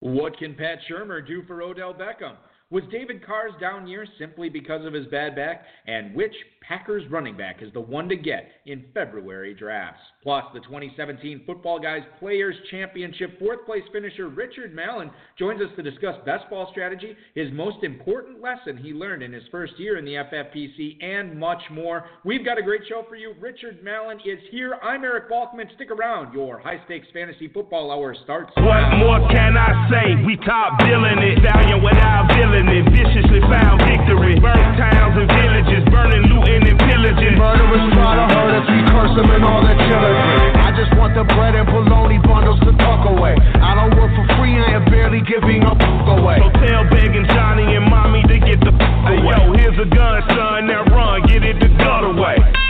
What can Pat Shurmur do for Odell Beckham? Was David Carr's down year simply because of his bad back? And which Packers running back is the one to get in February drafts? Plus, the 2017 Footballguys Players Championship fourth place finisher Richard Mallon joins us to discuss best ball strategy, his most important lesson he learned in his first year in the FFPC, and much more. We've got a great show for you. Richard Mallon is here. I'm Eric Balkman. Stick around. Your high stakes fantasy football hour starts. What now. more can I say? We top billing it. Without billing it. Viciously found victory. Burnt towns and villages. Burning, looting, and pillaging. Murderers try to hurt us. We curse them and all that killing. I just want the bread and bologna bundles to tuck away. I don't work for free, I am barely giving up away. So tell begging Johnny and mommy to get the away. Hey, yo, here's a gun, son, now run, get it the gut away.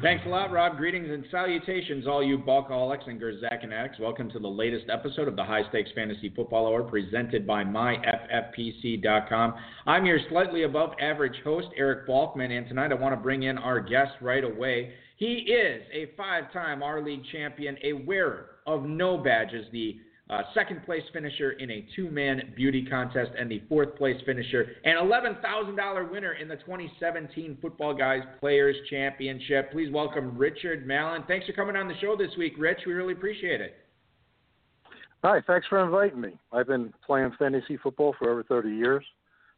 Thanks a lot, Rob. Greetings and salutations, all you bulkaholics and Gerczak. Welcome to the latest episode of the High Stakes Fantasy Football Hour presented by MyFFPC.com. I'm your slightly above average host, Eric Balkman, and tonight I want to bring in our guest right away. He is a five time R League champion, a wearer of no badges, the uh, second place finisher in a two man beauty contest, and the fourth place finisher, and $11,000 winner in the 2017 Footballguys Players Championship. Please welcome Richard Mallon. Thanks for coming on the show this week, Rich. We really appreciate it. Hi, thanks for inviting me. I've been playing fantasy football for over 30 years.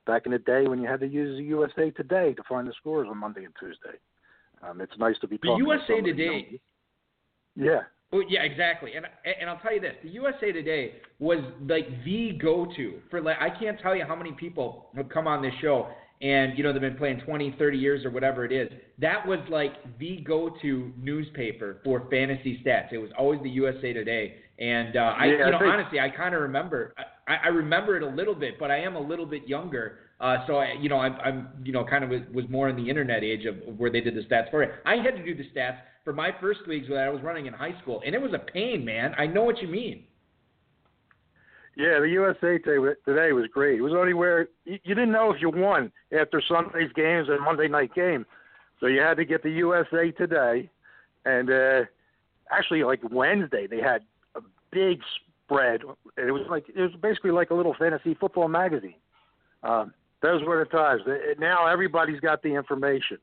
Back in the day when you had to use the USA Today to find the scores on Monday and Tuesday. Um, it's nice to be talking the USA to Today. Yeah, well, yeah, exactly. And and I'll tell you this: the USA Today was like the go-to for like I can't tell you how many people have come on this show and you know they've been playing 20, 30 years or whatever it is. That was like the go-to newspaper for fantasy stats. It was always the USA Today. And uh, I, yeah, you know, I honestly, I kind of remember. I, I remember it a little bit, but I am a little bit younger. Uh, so I, you know, I'm, I'm, you know, kind of was, was more in the internet age of where they did the stats for it. I had to do the stats for my first leagues that I was running in high school, and it was a pain, man. I know what you mean. Yeah, the USA today was great. It was only where you, didn't know if you won after Sunday's games and Monday night game, so you had to get the USA Today, and uh, actually like Wednesday they had a big spread. It was like it was basically like a little fantasy football magazine. Um, those were the times. Now everybody's got the information.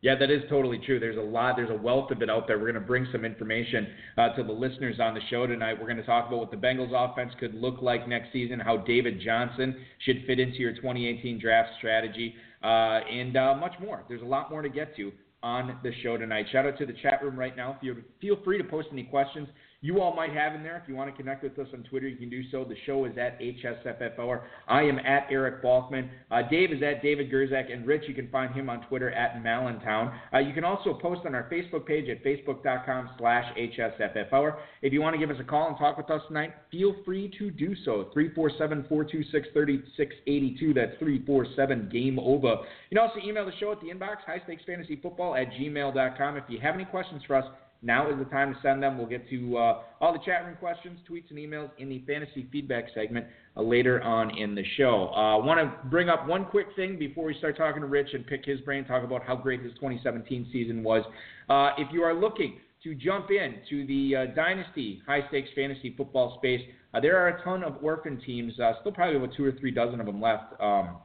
Yeah, that is totally true. There's a lot, there's a wealth of it out there. We're going to bring some information uh, to the listeners on the show tonight. We're going to talk about what the Bengals offense could look like next season, how David Johnson should fit into your 2018 draft strategy, uh, and uh, much more. There's a lot more to get to on the show tonight. Shout out to the chat room right now. If you Feel free to post any questions you all might have in there. If you want to connect with us on Twitter, you can do so. The show is at HSFFR. I am at Eric Balkman. Uh, Dave is at David Gerczak. And Rich, you can find him on Twitter at Malintown. Uh, you can also post on our Facebook page at facebook.com slash HSFFR. If you want to give us a call and talk with us tonight, feel free to do so. 347-426-3682. That's 347 Game Over. You can also email the show at the inbox, highstakesfantasyfootball at gmail.com. If you have any questions for us, now is the time to send them. We'll get to uh, all the chat room questions, tweets, and emails in the fantasy feedback segment uh, later on in the show. I uh, want to bring up one quick thing before we start talking to Rich and pick his brain, talk about how great his 2017 season was. Uh, if you are looking to jump in to the uh, Dynasty high stakes fantasy football space, uh, there are a ton of orphan teams, still probably about two or three dozen of them left. Um,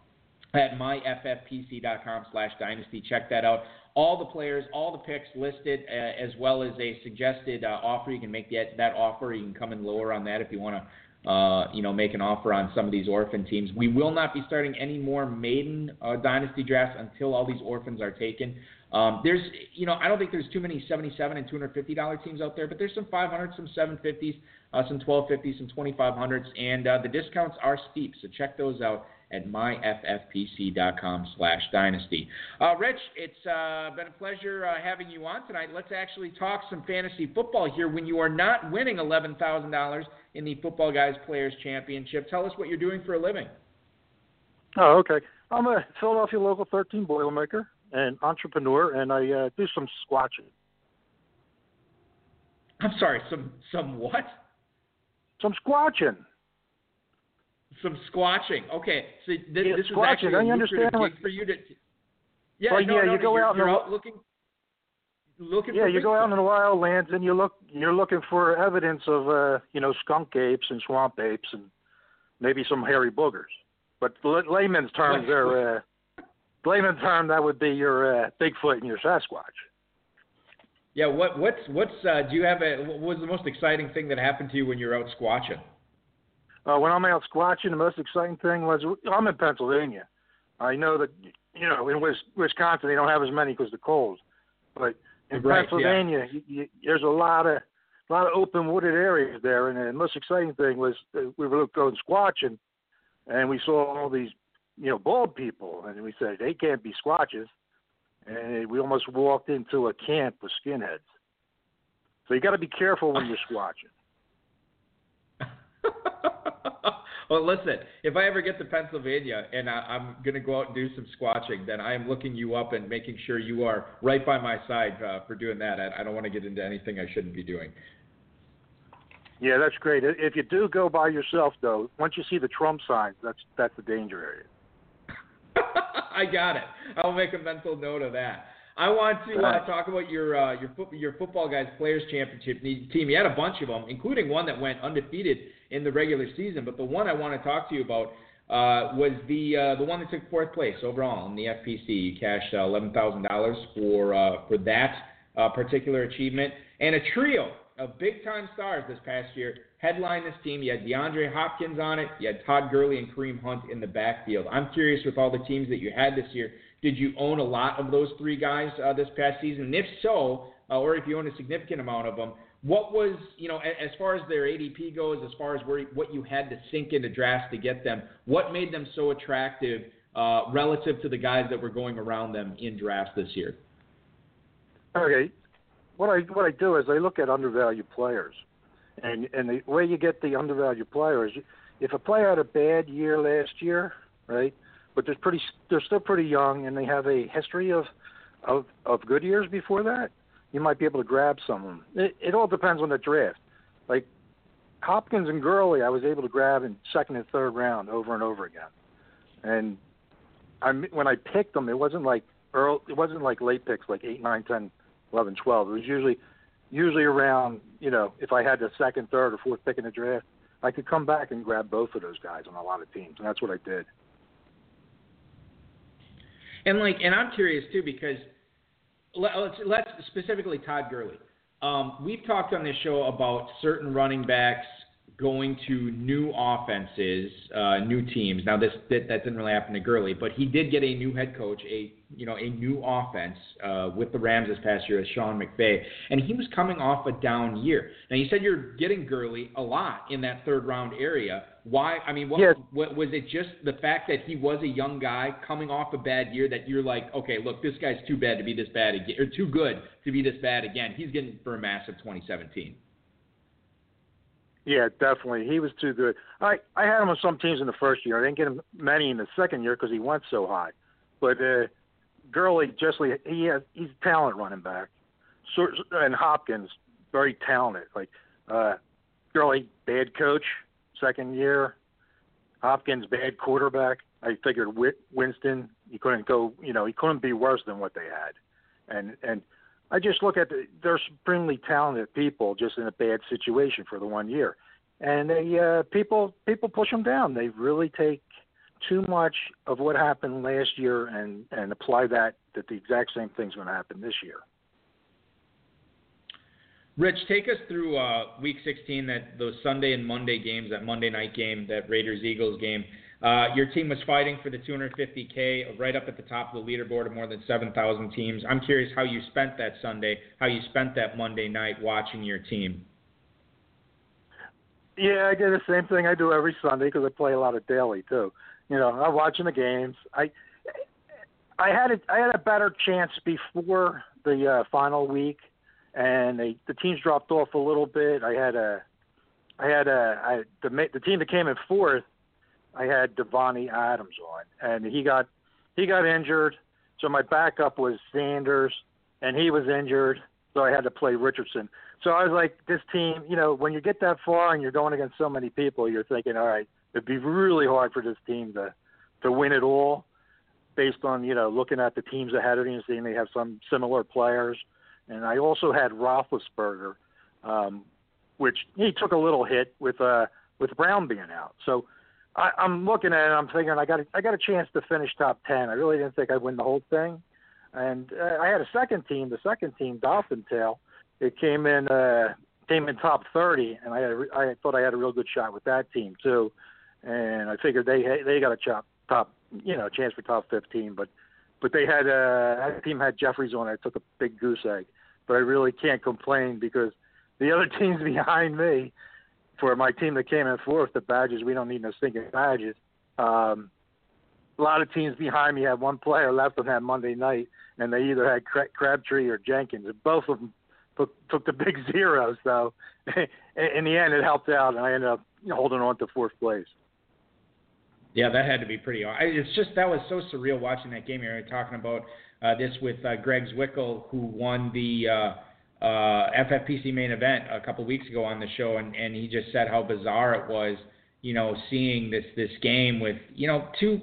at myffpc.com slash dynasty. Check that out all the players, all the picks listed, uh, as well as a suggested uh, offer. You can make that, that offer. You can come in lower on that if you want to, uh, you know, make an offer on some of these orphan teams. We will not be starting any more maiden uh, dynasty drafts until all these orphans are taken. Um, there's, you know, I don't think there's too many 77 and 250 dollar teams out there, but there's some 500, some 750s, uh, some 1250s, some 2500s, and uh, the discounts are steep. So check those out at myffpc.com slash dynasty. Uh, Rich, it's uh, been a pleasure uh, having you on tonight. Let's actually talk some fantasy football here when you are not winning $11,000 in the Footballguys Players Championship. Tell us what you're doing for a living. Oh, okay. I'm a Philadelphia local 13 boilermaker and entrepreneur, and I uh, do some squatching. I'm sorry, some some what? Some squatching. Some squatching. Okay, so th- yeah, this is actually you understand what, for you to. Yeah, well, no, yeah, no, you go you're, out out looking. Looking yeah, you go out in the wild lands and you look. You're looking for evidence of, uh, you know, skunk apes and swamp apes and maybe some hairy boogers. But layman's terms, they're uh, layman's term that would be your uh, Bigfoot and your Sasquatch. Yeah, what what's what's uh, do you have a what was the most exciting thing that happened to you when you're out squatching? Uh, when I'm out squatching, the most exciting thing was I'm in Pennsylvania. I know that you know in Wisconsin they don't have as many because the cold, but in Right, Pennsylvania you, you, there's a lot of a lot of open wooded areas there, and the most exciting thing was uh, we were going squatching, and we saw all these you know bald people, and we said they can't be squatches, and we almost walked into a camp with skinheads. So you got to be careful when you're squatching. Well, listen, if I ever get to Pennsylvania and I, I'm going to go out and do some squatching, then I am looking you up and making sure you are right by my side uh, for doing that. I, I don't want to get into anything I shouldn't be doing. Yeah, that's great. If you do go by yourself, though, once you see the Trump signs, that's that's the danger area. I got it. I'll make a mental note of that. I want to uh, talk about your uh, your foot, your football guys players championship team. You had a bunch of them, including one that went undefeated in the regular season. But the one I want to talk to you about uh, was the uh, the one that took fourth place overall in the FPC. You cashed uh, eleven thousand dollars for uh, for that uh, particular achievement, and a trio of big time stars this past year headlined this team. You had DeAndre Hopkins on it, you had Todd Gurley and Kareem Hunt in the backfield. I'm curious with all the teams that you had this year, did you own a lot of those three guys uh, this past season? And if so, uh, or if you own a significant amount of them, what was, you know, as far as their ADP goes, as far as where what you had to sink into drafts to get them, what made them so attractive uh, relative to the guys that were going around them in drafts this year? Okay, what I what I do is I look at undervalued players, and and the way you get the undervalued player is if a player had a bad year last year, right? But they're pretty they're still pretty young and they have a history of of of good years before that, you might be able to grab some of them. It, it all depends on the draft. Like Hopkins and Gurley, I was able to grab in second and third round over and over again, and I when I picked them, it wasn't like early, it wasn't like late picks like eight, nine, ten, eleven, twelve. It was usually usually around you know if I had the second, third, or fourth pick in the draft, I could come back and grab both of those guys on a lot of teams, and that's what I did. And like, and I'm curious too because let's let's specifically Todd Gurley. Um, we've talked on this show about certain running backs going to new offenses, uh, new teams. Now this that, that didn't really happen to Gurley, but he did get a new head coach, a you know a new offense uh, with the Rams this past year as Sean McVay, and he was coming off a down year. Now you said you're getting Gurley a lot in that third round area. Why? I mean, what, Yes. what was it? Just the fact that he was a young guy coming off a bad year that you're like, okay, look, this guy's too bad to be this bad again, or too good to be this bad again. He's getting for a massive 2017. Yeah, definitely. He was too good. I I had him on some teams in the first year. I didn't get him many in the second year because he went so high. But uh, Gurley, just like he has, he's a talent running back. And Hopkins, very talented. Like uh, Gurley, bad coach, second year. Hopkins, bad quarterback. I figured Winston, he couldn't go. You know, he couldn't be worse than what they had. And and I just look at the, they're supremely talented people, just in a bad situation for the one year, and they uh, people people push them down. They really take too much of what happened last year and and apply that that the exact same thing's going to happen this year. Rich, take us through uh, Week 16, that those Sunday and Monday games, that Monday night game, that Raiders Eagles game. Uh, your team was fighting for the 250k, right up at the top of the leaderboard of more than 7,000 teams. I'm curious how you spent that Sunday, how you spent that Monday night watching your team. Yeah, I did the same thing I do every Sunday because I play a lot of daily too. You know, I'm watching the games. I I had a I had a better chance before the uh, final week, and they, the teams dropped off a little bit. I had a I had a I, the the team that came in fourth. I had Davante Adams on, and he got he got injured. So my backup was Sanders, and he was injured, so I had to play Richardson. So I was like, this team, you know, when you get that far and you're going against so many people, you're thinking, all right, it'd be really hard for this team to to win it all, based on you know looking at the teams ahead of me and seeing they have some similar players. And I also had Roethlisberger, um, which he took a little hit with uh with Brown being out. So I, I'm looking at it. I'm thinking I got a, I got a chance to finish top ten. I really didn't think I'd win the whole thing, and uh, I had a second team. The second team, Dolphin Tail, it came in uh, came in top thirty, and I had a, I thought I had a real good shot with that team too, and I figured they they got a top top you know chance for top fifteen, but but they had uh, that team had Jeffery on it. I took a big goose egg, but I really can't complain because the other teams behind me for my team that came in fourth, the badges, we don't need no stinking badges. Um, a lot of teams behind me had one player left on that Monday night, and they either had Crabtree or Jenkins. Both of them took, took the big zeros. So in the end, it helped out, and I ended up holding on to fourth place. Yeah, that had to be pretty. It's just that was so surreal watching that game. You're talking about uh, this with uh, Greg Zwickel, who won the uh, uh, FFPC main event a couple weeks ago on the show, and, and he just said how bizarre it was, you know, seeing this this game with you know two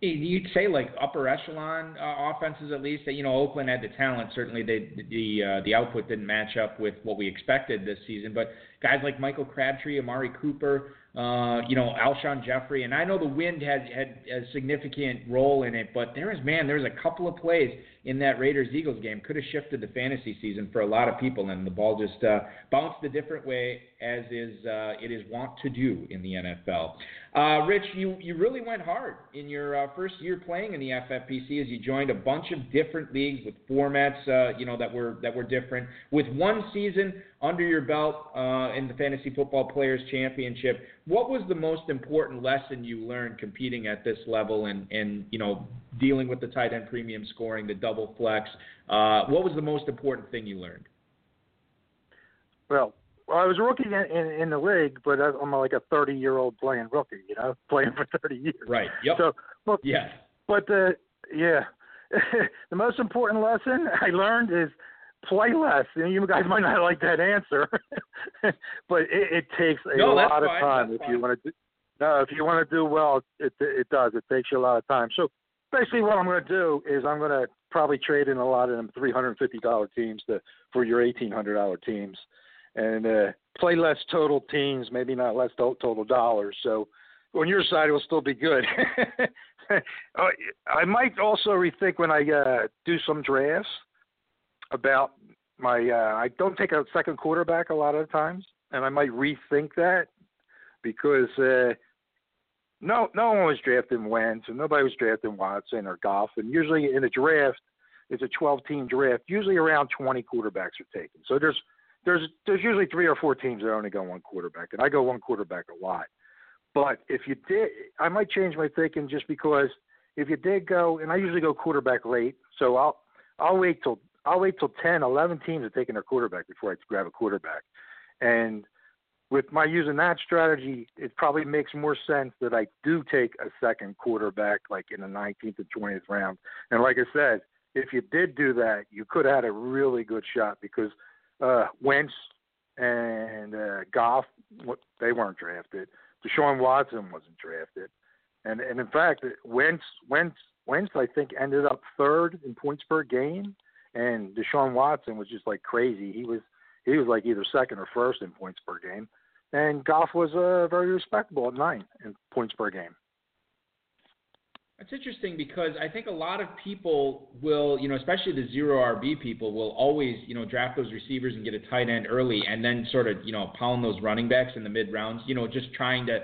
you'd say like upper echelon uh, offenses at least. That you know Oakland had the talent. Certainly, they, the uh, the output didn't match up with what we expected this season. But guys like Michael Crabtree, Amari Cooper, uh, you know Alshon Jeffery, and I know the wind had had a significant role in it. But there is man, there's a couple of plays in that Raiders Eagles game could have shifted the fantasy season for a lot of people, and the ball just uh, bounced a different way as is uh, it is wont to do in the NFL. Uh, Rich, you you really went hard in your uh, first year playing in the FFPC as you joined a bunch of different leagues with formats, uh, you know that were that were different. With one season under your belt uh, in the Fantasy Football Players Championship, what was the most important lesson you learned competing at this level and and you know dealing with the tight end premium scoring, the double flex? Uh, what was the most important thing you learned? Well, well, I was a rookie in, in, in the league, but I'm like a 30 year old playing rookie, you know, playing for 30 years. Right. Yep. So, well, yeah. But the yeah, the most important lesson I learned is play less. And you guys might not like that answer, but it, it takes a no, lot of fine. time that's if fine. you want to. Do, no, if you want to do well, it it does. It takes you a lot of time. So basically, what I'm going to do is I'm going to probably trade in a lot of them $350 teams to for your $1,800 teams, and uh, play less total teams, maybe not less total dollars. So on your side, it will still be good. Uh, I might also rethink when I uh, do some drafts about my. Uh, I don't take a second quarterback a lot of times, and I might rethink that because uh, no, no one was drafting Wentz, and nobody was drafting Watson or Goff, and usually in a draft, it's a 12-team draft. Usually around 20 quarterbacks are taken. So there's there's there's usually three or four teams that only go one quarterback, and I go one quarterback a lot. But if you did, I might change my thinking just because if you did go, and I usually go quarterback late, so I'll I'll wait till I'll wait till 10, 11 teams are taking their quarterback before I grab a quarterback, and with my using that strategy, it probably makes more sense that I do take a second quarterback, like in the 19th and 20th round. And like I said, if you did do that, you could have had a really good shot because uh, Wentz and uh, Goff, they weren't drafted. Deshaun Watson wasn't drafted, and and in fact, Wentz Wentz Wentz I think ended up third in points per game, and Deshaun Watson was just like crazy. He was he was like either second or first in points per game, and Goff was uh, very respectable at nine in points per game. That's interesting because I think a lot of people will, you know, especially the zero RB people, will always, you know, draft those receivers and get a tight end early, and then sort of, you know, pound those running backs in the mid rounds. You know, just trying to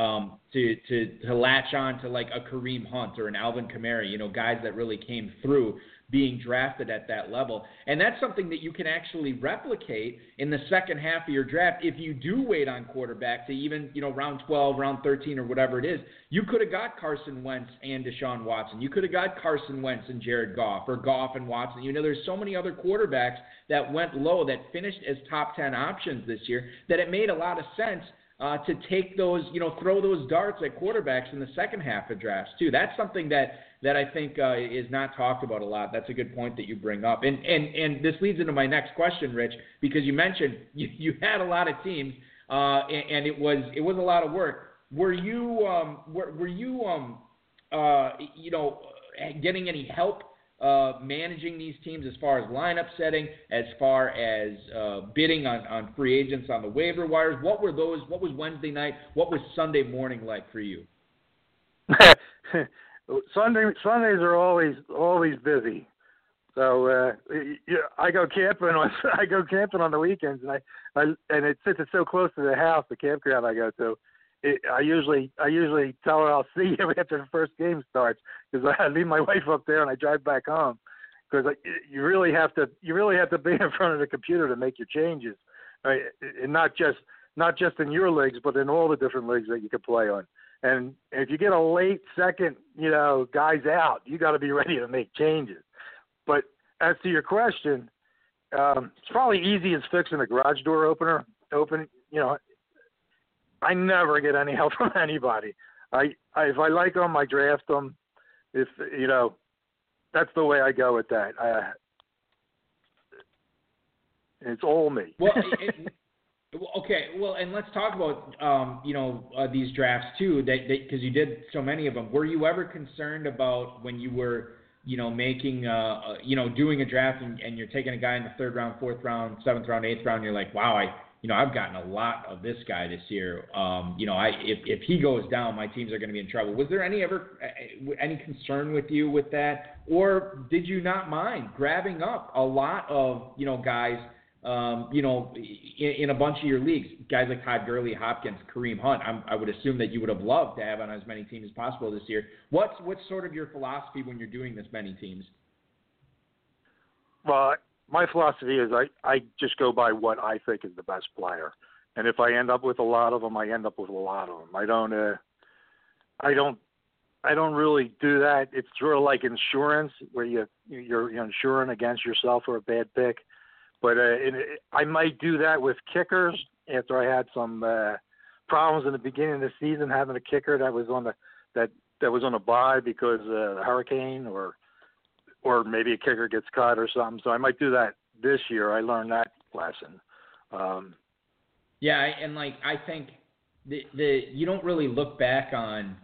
um, to to to latch on to like a Kareem Hunt or an Alvin Kamara, you know, guys that really came through. Being drafted at that level. And that's something that you can actually replicate in the second half of your draft if you do wait on quarterback to even, you know, round 12, round 13 or whatever it is. You could have got Carson Wentz and Deshaun Watson. You could have got Carson Wentz and Jared Goff or Goff and Watson. You know, there's so many other quarterbacks that went low that finished as top 10 options this year that it made a lot of sense uh, to take those, you know, throw those darts at quarterbacks in the second half of drafts too. That's something that that I think uh, is not talked about a lot. That's a good point that you bring up, and and and this leads into my next question, Rich, because you mentioned you, you had a lot of teams, uh, and, and it was it was a lot of work. Were you um, were, were you um, uh, you know getting any help uh, managing these teams as far as lineup setting, as far as uh, bidding on, on free agents on the waiver wires? What were those? What was Wednesday night? What was Sunday morning like for you? Sunday Sundays are always always busy. So uh, I go camping on I go camping on the weekends, and I, I and it since it's so close to the house, the campground I go to, it, I usually I usually tell her I'll see you after the first game starts because I leave my wife up there and I drive back home because you really have to you really have to be in front of the computer to make your changes, right? and not just not just in your leagues but in all the different leagues that you can play on. And if you get a late second, you know, guys out, you got to be ready to make changes. But as to your question, um, it's probably easy as fixing a garage door opener. Open, you know, I never get any help from anybody. I, I if I like them, I draft them. If you know, that's the way I go with that. I, it's all me. Well, it, Okay, well, and let's talk about um, you know uh, these drafts too, that because you did so many of them. Were you ever concerned about when you were you know making uh, uh, you know doing a draft and, and you're taking a guy in the third round, fourth round, seventh round, eighth round? You're like, wow, I you know I've gotten a lot of this guy this year. Um, you know, I if if he goes down, my teams are going to be in trouble. Was there any ever any concern with you with that, or did you not mind grabbing up a lot of you know guys? Um, you know, in, in, a bunch of your leagues, guys like Todd Gurley, Hopkins, Kareem Hunt, I'm, i would assume that you would have loved to have on as many teams as possible this year. What's what's sort of your philosophy when you're doing this many teams? Well, my philosophy is I I just go by what I think is the best player, and if I end up with a lot of them, I end up with a lot of them. I don't uh, I don't I don't really do that. It's sort of like insurance, where you you're insuring against yourself for a bad pick but uh, it, I might do that with kickers after I had some uh, problems in the beginning of the season having a kicker that was on the that that was on a bye because uh, the hurricane or or maybe a kicker gets cut or something. So I might do that this year. I learned that lesson. Um, yeah, and like I think the the you don't really look back on,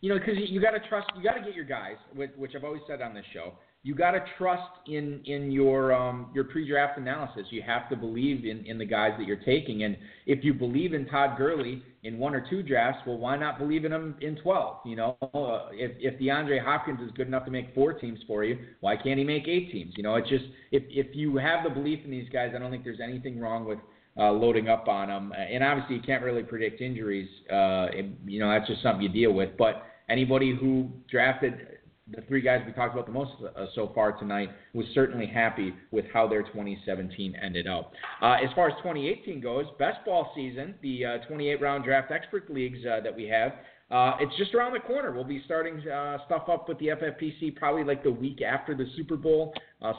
you know, because you got to trust. You got to get your guys, which, which I've always said on this show you got to trust in in your um, your pre-draft analysis. You have to believe in, in the guys that you're taking. And if you believe in Todd Gurley in one or two drafts, well, why not believe in him in 12? You know, uh, if if DeAndre Hopkins is good enough to make four teams for you, why can't he make eight teams? You know, it's just if if you have the belief in these guys, I don't think there's anything wrong with uh, loading up on them. And obviously, you can't really predict injuries. Uh, you know, that's just something you deal with. But anybody who drafted the three guys we talked about the most uh, so far tonight was certainly happy with how their 2017 ended up. Uh, as far as 2018 goes, best ball season, the uh, 28 round draft expert leagues uh, that we have. Uh, it's just around the corner. We'll be starting stuff up with the FFPC probably like the week after the Super Bowl,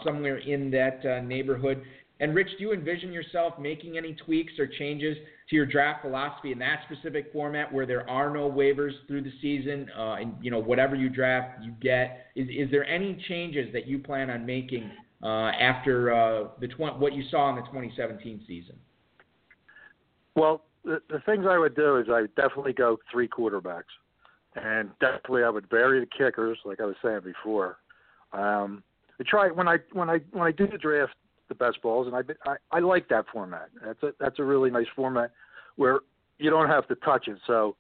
somewhere in that neighborhood. And Rich, do you envision yourself making any tweaks or changes to your draft philosophy in that specific format where there are no waivers through the season, uh, and you know whatever you draft, you get? Is is there any changes that you plan on making uh, after uh, the tw- what you saw in the 2017 season? Well, the, the things I would do is I would definitely go three quarterbacks, and definitely I would vary the kickers, like I was saying before. Um, I try when I when I when I do the draft the best balls, and I, I I like that format. That's a that's a really nice format where you don't have to touch it. So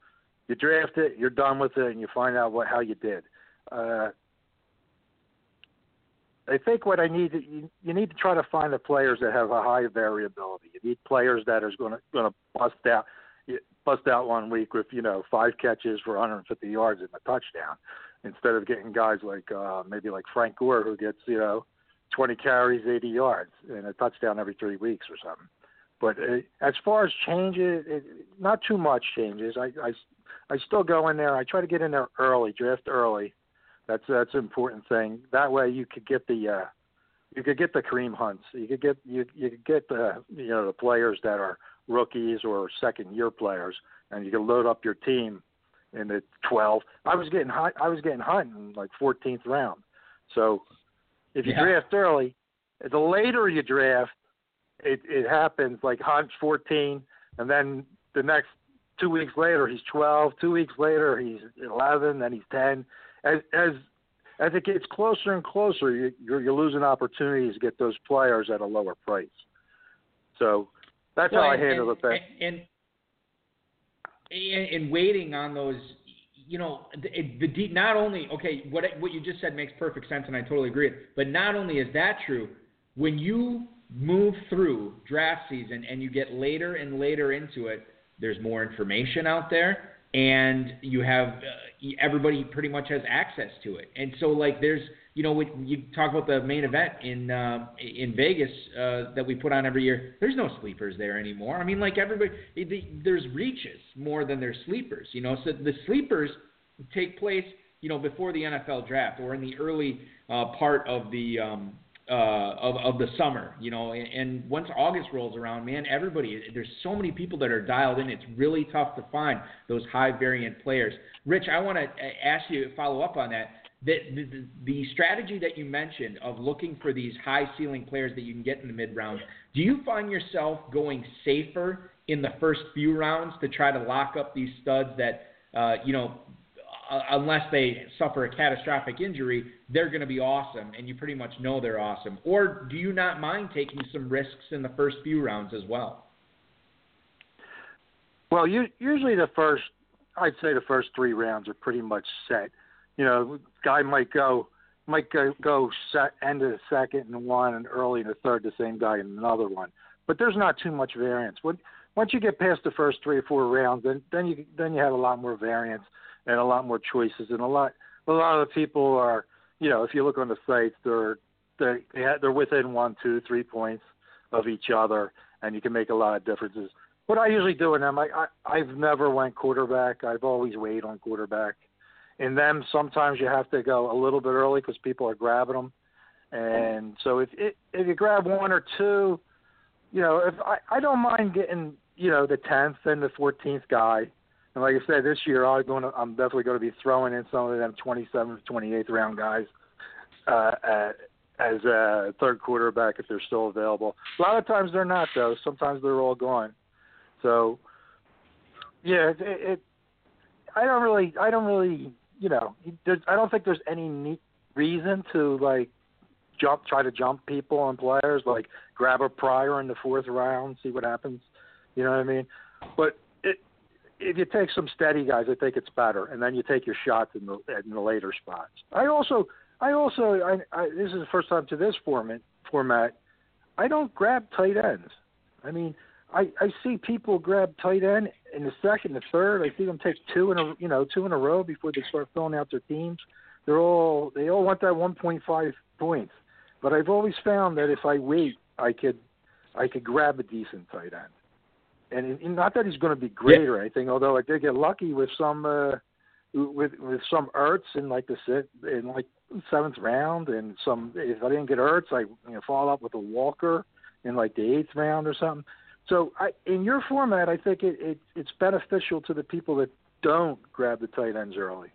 you draft it, you're done with it, and you find out what how you did. Uh, I think what I need you, you need to try to find the players that have a high variability. You need players that are going to going to bust out bust out one week with you know five catches for 150 yards and a touchdown. instead of getting guys like uh, maybe like Frank Gore who gets you know 20 carries, 80 yards, and a touchdown every three weeks or something. But uh, as far as changes, it, not too much changes. I, I I still go in there. I try to get in there early, draft early. That's that's an important thing. That way you could get the uh, you could get the Kareem Hunts. You could get you you could get the you know the players that are rookies or second year players, and you can load up your team in the 12. I was getting hot. I was getting hot in like 14th round. So if you Yeah. draft early, the later you draft, it it happens like Hunt's 14, and then the next two weeks later he's 12. Two weeks later he's 11. Then he's 10. As as as it gets closer and closer, you, you're, you're losing opportunities to get those players at a lower price. So that's Well, how I handle and, it. And, and and waiting on those, you know, the, the deep. Not only okay, what what you just said makes perfect sense, and I totally agree. But not only is that true, when you move through draft season and you get later and later into it, there's more information out there, and you have uh, everybody pretty much has access to it. And so like there's you know, when you talk about the main event in uh, in Vegas uh, that we put on every year. There's no sleepers there anymore. I mean, like everybody, the, there's reaches more than there's sleepers. You know, so the sleepers take place, you know, before the NFL draft or in the early uh, part of the um, uh, of of the summer. You know, and, and once August rolls around, man, everybody there's so many people that are dialed in. It's really tough to find those high variant players. Rich, I want to ask you to follow up on that the, the, the strategy that you mentioned of looking for these high ceiling players that you can get in the mid rounds, do you find yourself going safer in the first few rounds to try to lock up these studs that, uh, you know, unless they suffer a catastrophic injury, they're going to be awesome and you pretty much know they're awesome? Or do you not mind taking some risks in the first few rounds as well? Well, you, usually the first, I'd say the first three rounds are pretty much set you know, guy might go might go, go set, end of the second and one and early in the third, the same guy in another one. But there's not too much variance. When, once you get past the first three or four rounds, then then you then you have a lot more variance and a lot more choices and a lot a lot of the people are you know if you look on the sites they're they they ha- they're within one two three points of each other and you can make a lot of differences. What I usually do in them, I, I I've never went quarterback. I've always weighed on quarterback in them sometimes you have to go a little bit early because people are grabbing them and so if it, if you grab one or two you know if i i don't mind getting you know the 10th and the 14th guy. And like i said this year i'm going to i'm definitely going to be throwing in some of them 27th 28th round guys uh at, as a third quarterback if they're still available. A lot of times they're not though. Sometimes they're all gone. So yeah it, it i don't really i don't really you know, there's, I don't think there's any neat reason to like jump, try to jump people and players, like grab a prior in the fourth round, see what happens. You know what I mean? But it, if you take some steady guys, I think it's better, and then you take your shots in the in the later spots. I also, I also, I, I this is the first time to this format. Format, I don't grab tight ends. I mean, I, I see people grab tight end in the second, the third. I see them take two in a you know two in a row before they start filling out their teams. They're all they all want that 1.5 points. But I've always found that if I wait, I could I could grab a decent tight end. And, and not that he's going to be great Yeah. or anything, although I did get lucky with some uh, with with some Ertz in like the sit in like seventh round, and some if I didn't get Ertz, I you know follow up with a Walker in like the eighth round or something. So I, in your format, I think it, it it's beneficial to the people that don't grab the tight ends early.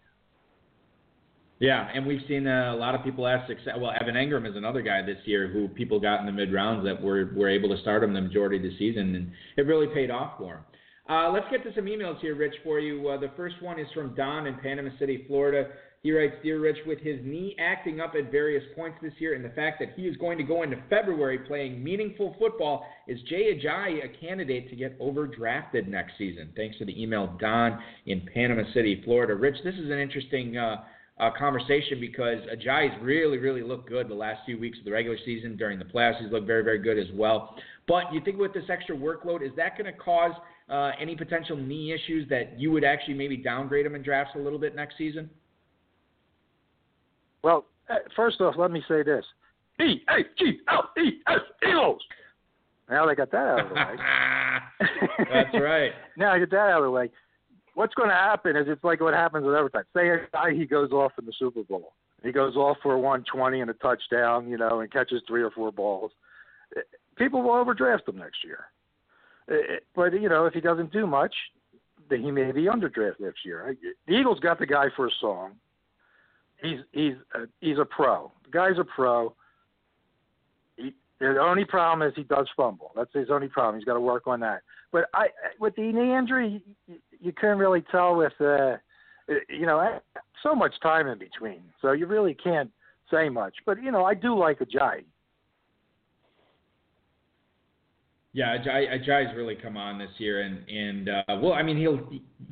Yeah, and we've seen uh, a lot of people have success. Well, Evan Engram is another guy this year who people got in the mid rounds that were were able to start him the majority of the season, and it really paid off for him. Uh, let's get to some emails here, Rich, for you. Uh, the first one is from Don in Panama City, Florida. He writes, Dear Rich, with his knee acting up at various points this year and the fact that he is going to go into February playing meaningful football, is Jay Ajayi a candidate to get overdrafted next season? Thanks to the email, Don in Panama City, Florida. Rich, this is an interesting uh, uh, conversation because Ajayi's really, really looked good the last few weeks of the regular season. During the playoffs, he's looked very, very good as well. But you think with this extra workload, is that going to cause uh, any potential knee issues that you would actually maybe downgrade him in drafts a little bit next season? Well, uh, first off, let me say this: E A G L E S Eagles. Now they got that out of the way. That's right. now I get that out of the way. What's going to happen is it's like what happens with every time. Say a guy he goes off in the Super Bowl. He goes off for 120 and a touchdown, you know, and catches three or four balls. People will overdraft him next year. Uh, But you know, if he doesn't do much, then he may be underdrafted next year. The Eagles got the guy for a song. He's he's a, he's a pro. The guy's a pro. He, the only problem is he does fumble. That's his only problem. He's got to work on that. But I, with the knee injury, you, you couldn't really tell with, uh, you know, so much time in between. So you really can't say much. But you know, I do like Ajayi. Yeah, Ajay, Ajay's really come on this year, and and uh, well, I mean, he'll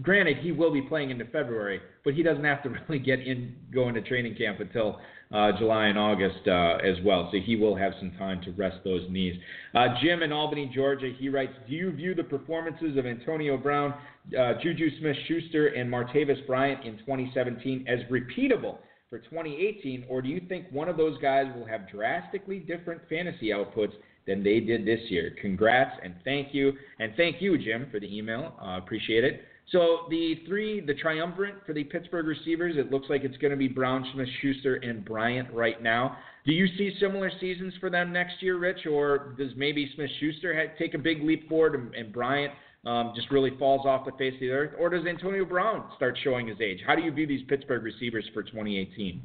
granted he will be playing into February, but he doesn't have to really get in going to training camp until uh, July and August uh, as well, so he will have some time to rest those knees. Uh, Jim in Albany, Georgia, he writes: Do you view the performances of Antonio Brown, uh, Juju Smith-Schuster, and Martavis Bryant in 2017 as repeatable? For 2018, or do you think one of those guys will have drastically different fantasy outputs than they did this year. Congrats and thank you. And thank you, Jim, for the email. Uh, appreciate it. So the three, the triumvirate for the Pittsburgh receivers, it looks like it's going to be Brown, Smith, Schuster, and Bryant right now. Do you see similar seasons for them next year, Rich, or does maybe Smith Schuster take a big leap forward and, and Bryant um, just really falls off the face of the earth, or does Antonio Brown start showing his age? How do you view these Pittsburgh receivers for 2018?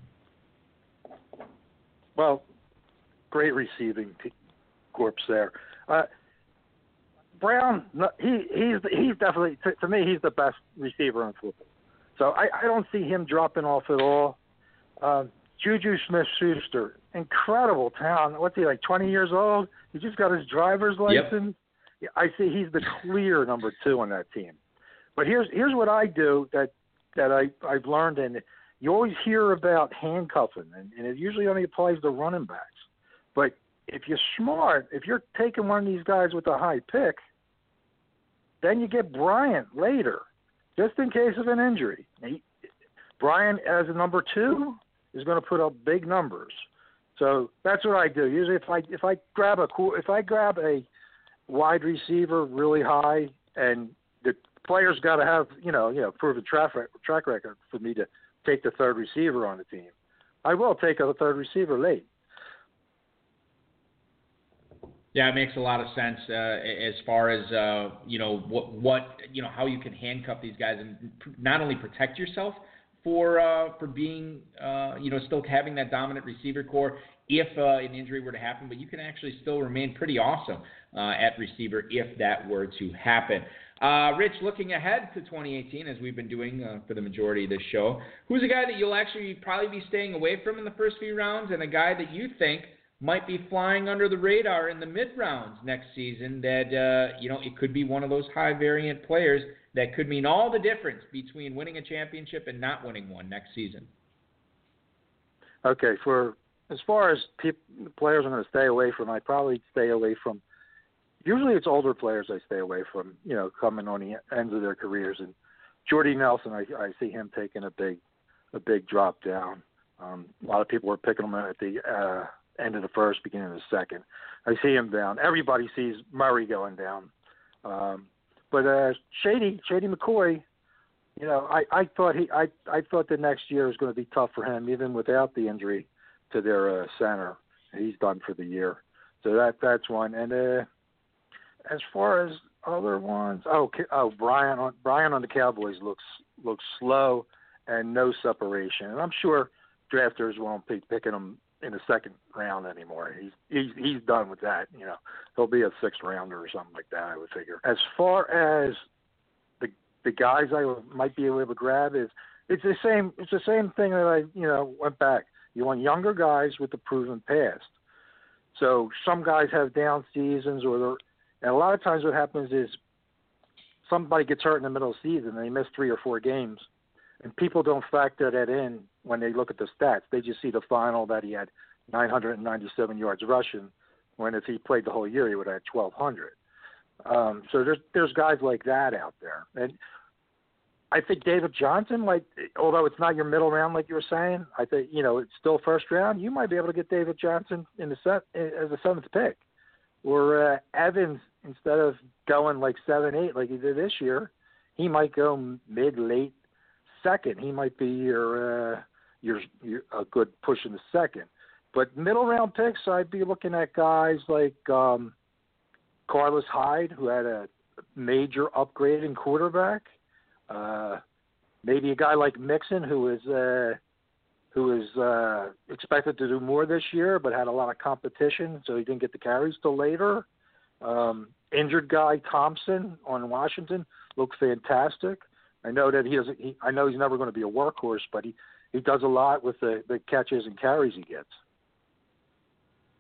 Well, great receiving corpse there. Uh, Brown, he he's he's definitely to, to me he's the best receiver in football. So I, I don't see him dropping off at all. Um, Juju Smith-Schuster, incredible talent. What's he like? 20 years old. He just got his driver's license. Yep. I see he's the clear number two on that team. But here's here's what I do that that I I've learned, and you always hear about handcuffing, and, and it usually only applies to running backs. But if you're smart, if you're taking one of these guys with a high pick, then you get Bryant later, just in case of an injury. He, Bryant as a number two is going to put up big numbers. So that's what I do. Usually, if I if I grab a cool, if I grab a wide receiver really high, and the player's got to have you know you know proven track track record for me to take the third receiver on the team, I will take a third receiver late. Yeah, it makes a lot of sense uh, as far as uh, you know what what you know how you can handcuff these guys and not only protect yourself for uh, for being uh, you know still having that dominant receiver corps if uh, an injury were to happen, but you can actually still remain pretty awesome uh, at receiver if that were to happen. Rich, looking ahead to 2018, as we've been doing for the majority of this show, who's a guy that you'll actually probably be staying away from in the first few rounds, and a guy that you think might be flying under the radar in the mid rounds next season? That uh, you know it could be one of those high variant players that could mean all the difference between winning a championship and not winning one next season. Okay, for as far as pe- players I'm going to stay away from, I probably stay away from. Usually, it's older players I stay away from. You know, coming on the ends of their careers, and Jordy Nelson, I, I see him taking a big, a big drop down. Um, a lot of people were picking him at the uh, end of the first, beginning of the second. I see him down. Everybody sees Murray going down. Um, but uh, Shady, Shady McCoy, you know, I, I thought he, I, I thought the next year was going to be tough for him, even without the injury to their uh, center. He's done for the year, so that that's one. And uh, as far as other ones, oh, oh, Bryant on Bryant on the Cowboys looks looks slow and no separation, and I'm sure drafters won't be picking him in the second round anymore. He's he's he's done with that. You know, he'll be a sixth rounder or something like that. I would figure. As far as the the guys I might be able to grab is it's the same it's the same thing that I you know went back. You want younger guys with the proven past. So some guys have down seasons, or they're, and a lot of times what happens is somebody gets hurt in the middle of the season and they miss three or four games, and people don't factor that in when they look at the stats. They just see the final that he had 997 yards rushing, when if he played the whole year he would have had 1,200. Um, so there's there's guys like that out there, and I think David Johnson, like, although it's not your middle round, like you were saying, I think you know it's still first round. You might be able to get David Johnson in the set as a seventh pick, or uh, Evans instead of going like seven, eight like he did this year, he might go mid, late second. He might be your uh, your, your a good push in the second. But middle round picks, I'd be looking at guys like um, Carlos Hyde, who had a major upgrade in quarterback. Uh, maybe a guy like Mixon, who is uh, who is uh, expected to do more this year, but had a lot of competition, so he didn't get the carries till later. Um, injured guy Thompson on Washington looked fantastic. I know that he doesn't. He, I know he's never going to be a workhorse, but he he does a lot with the the catches and carries he gets.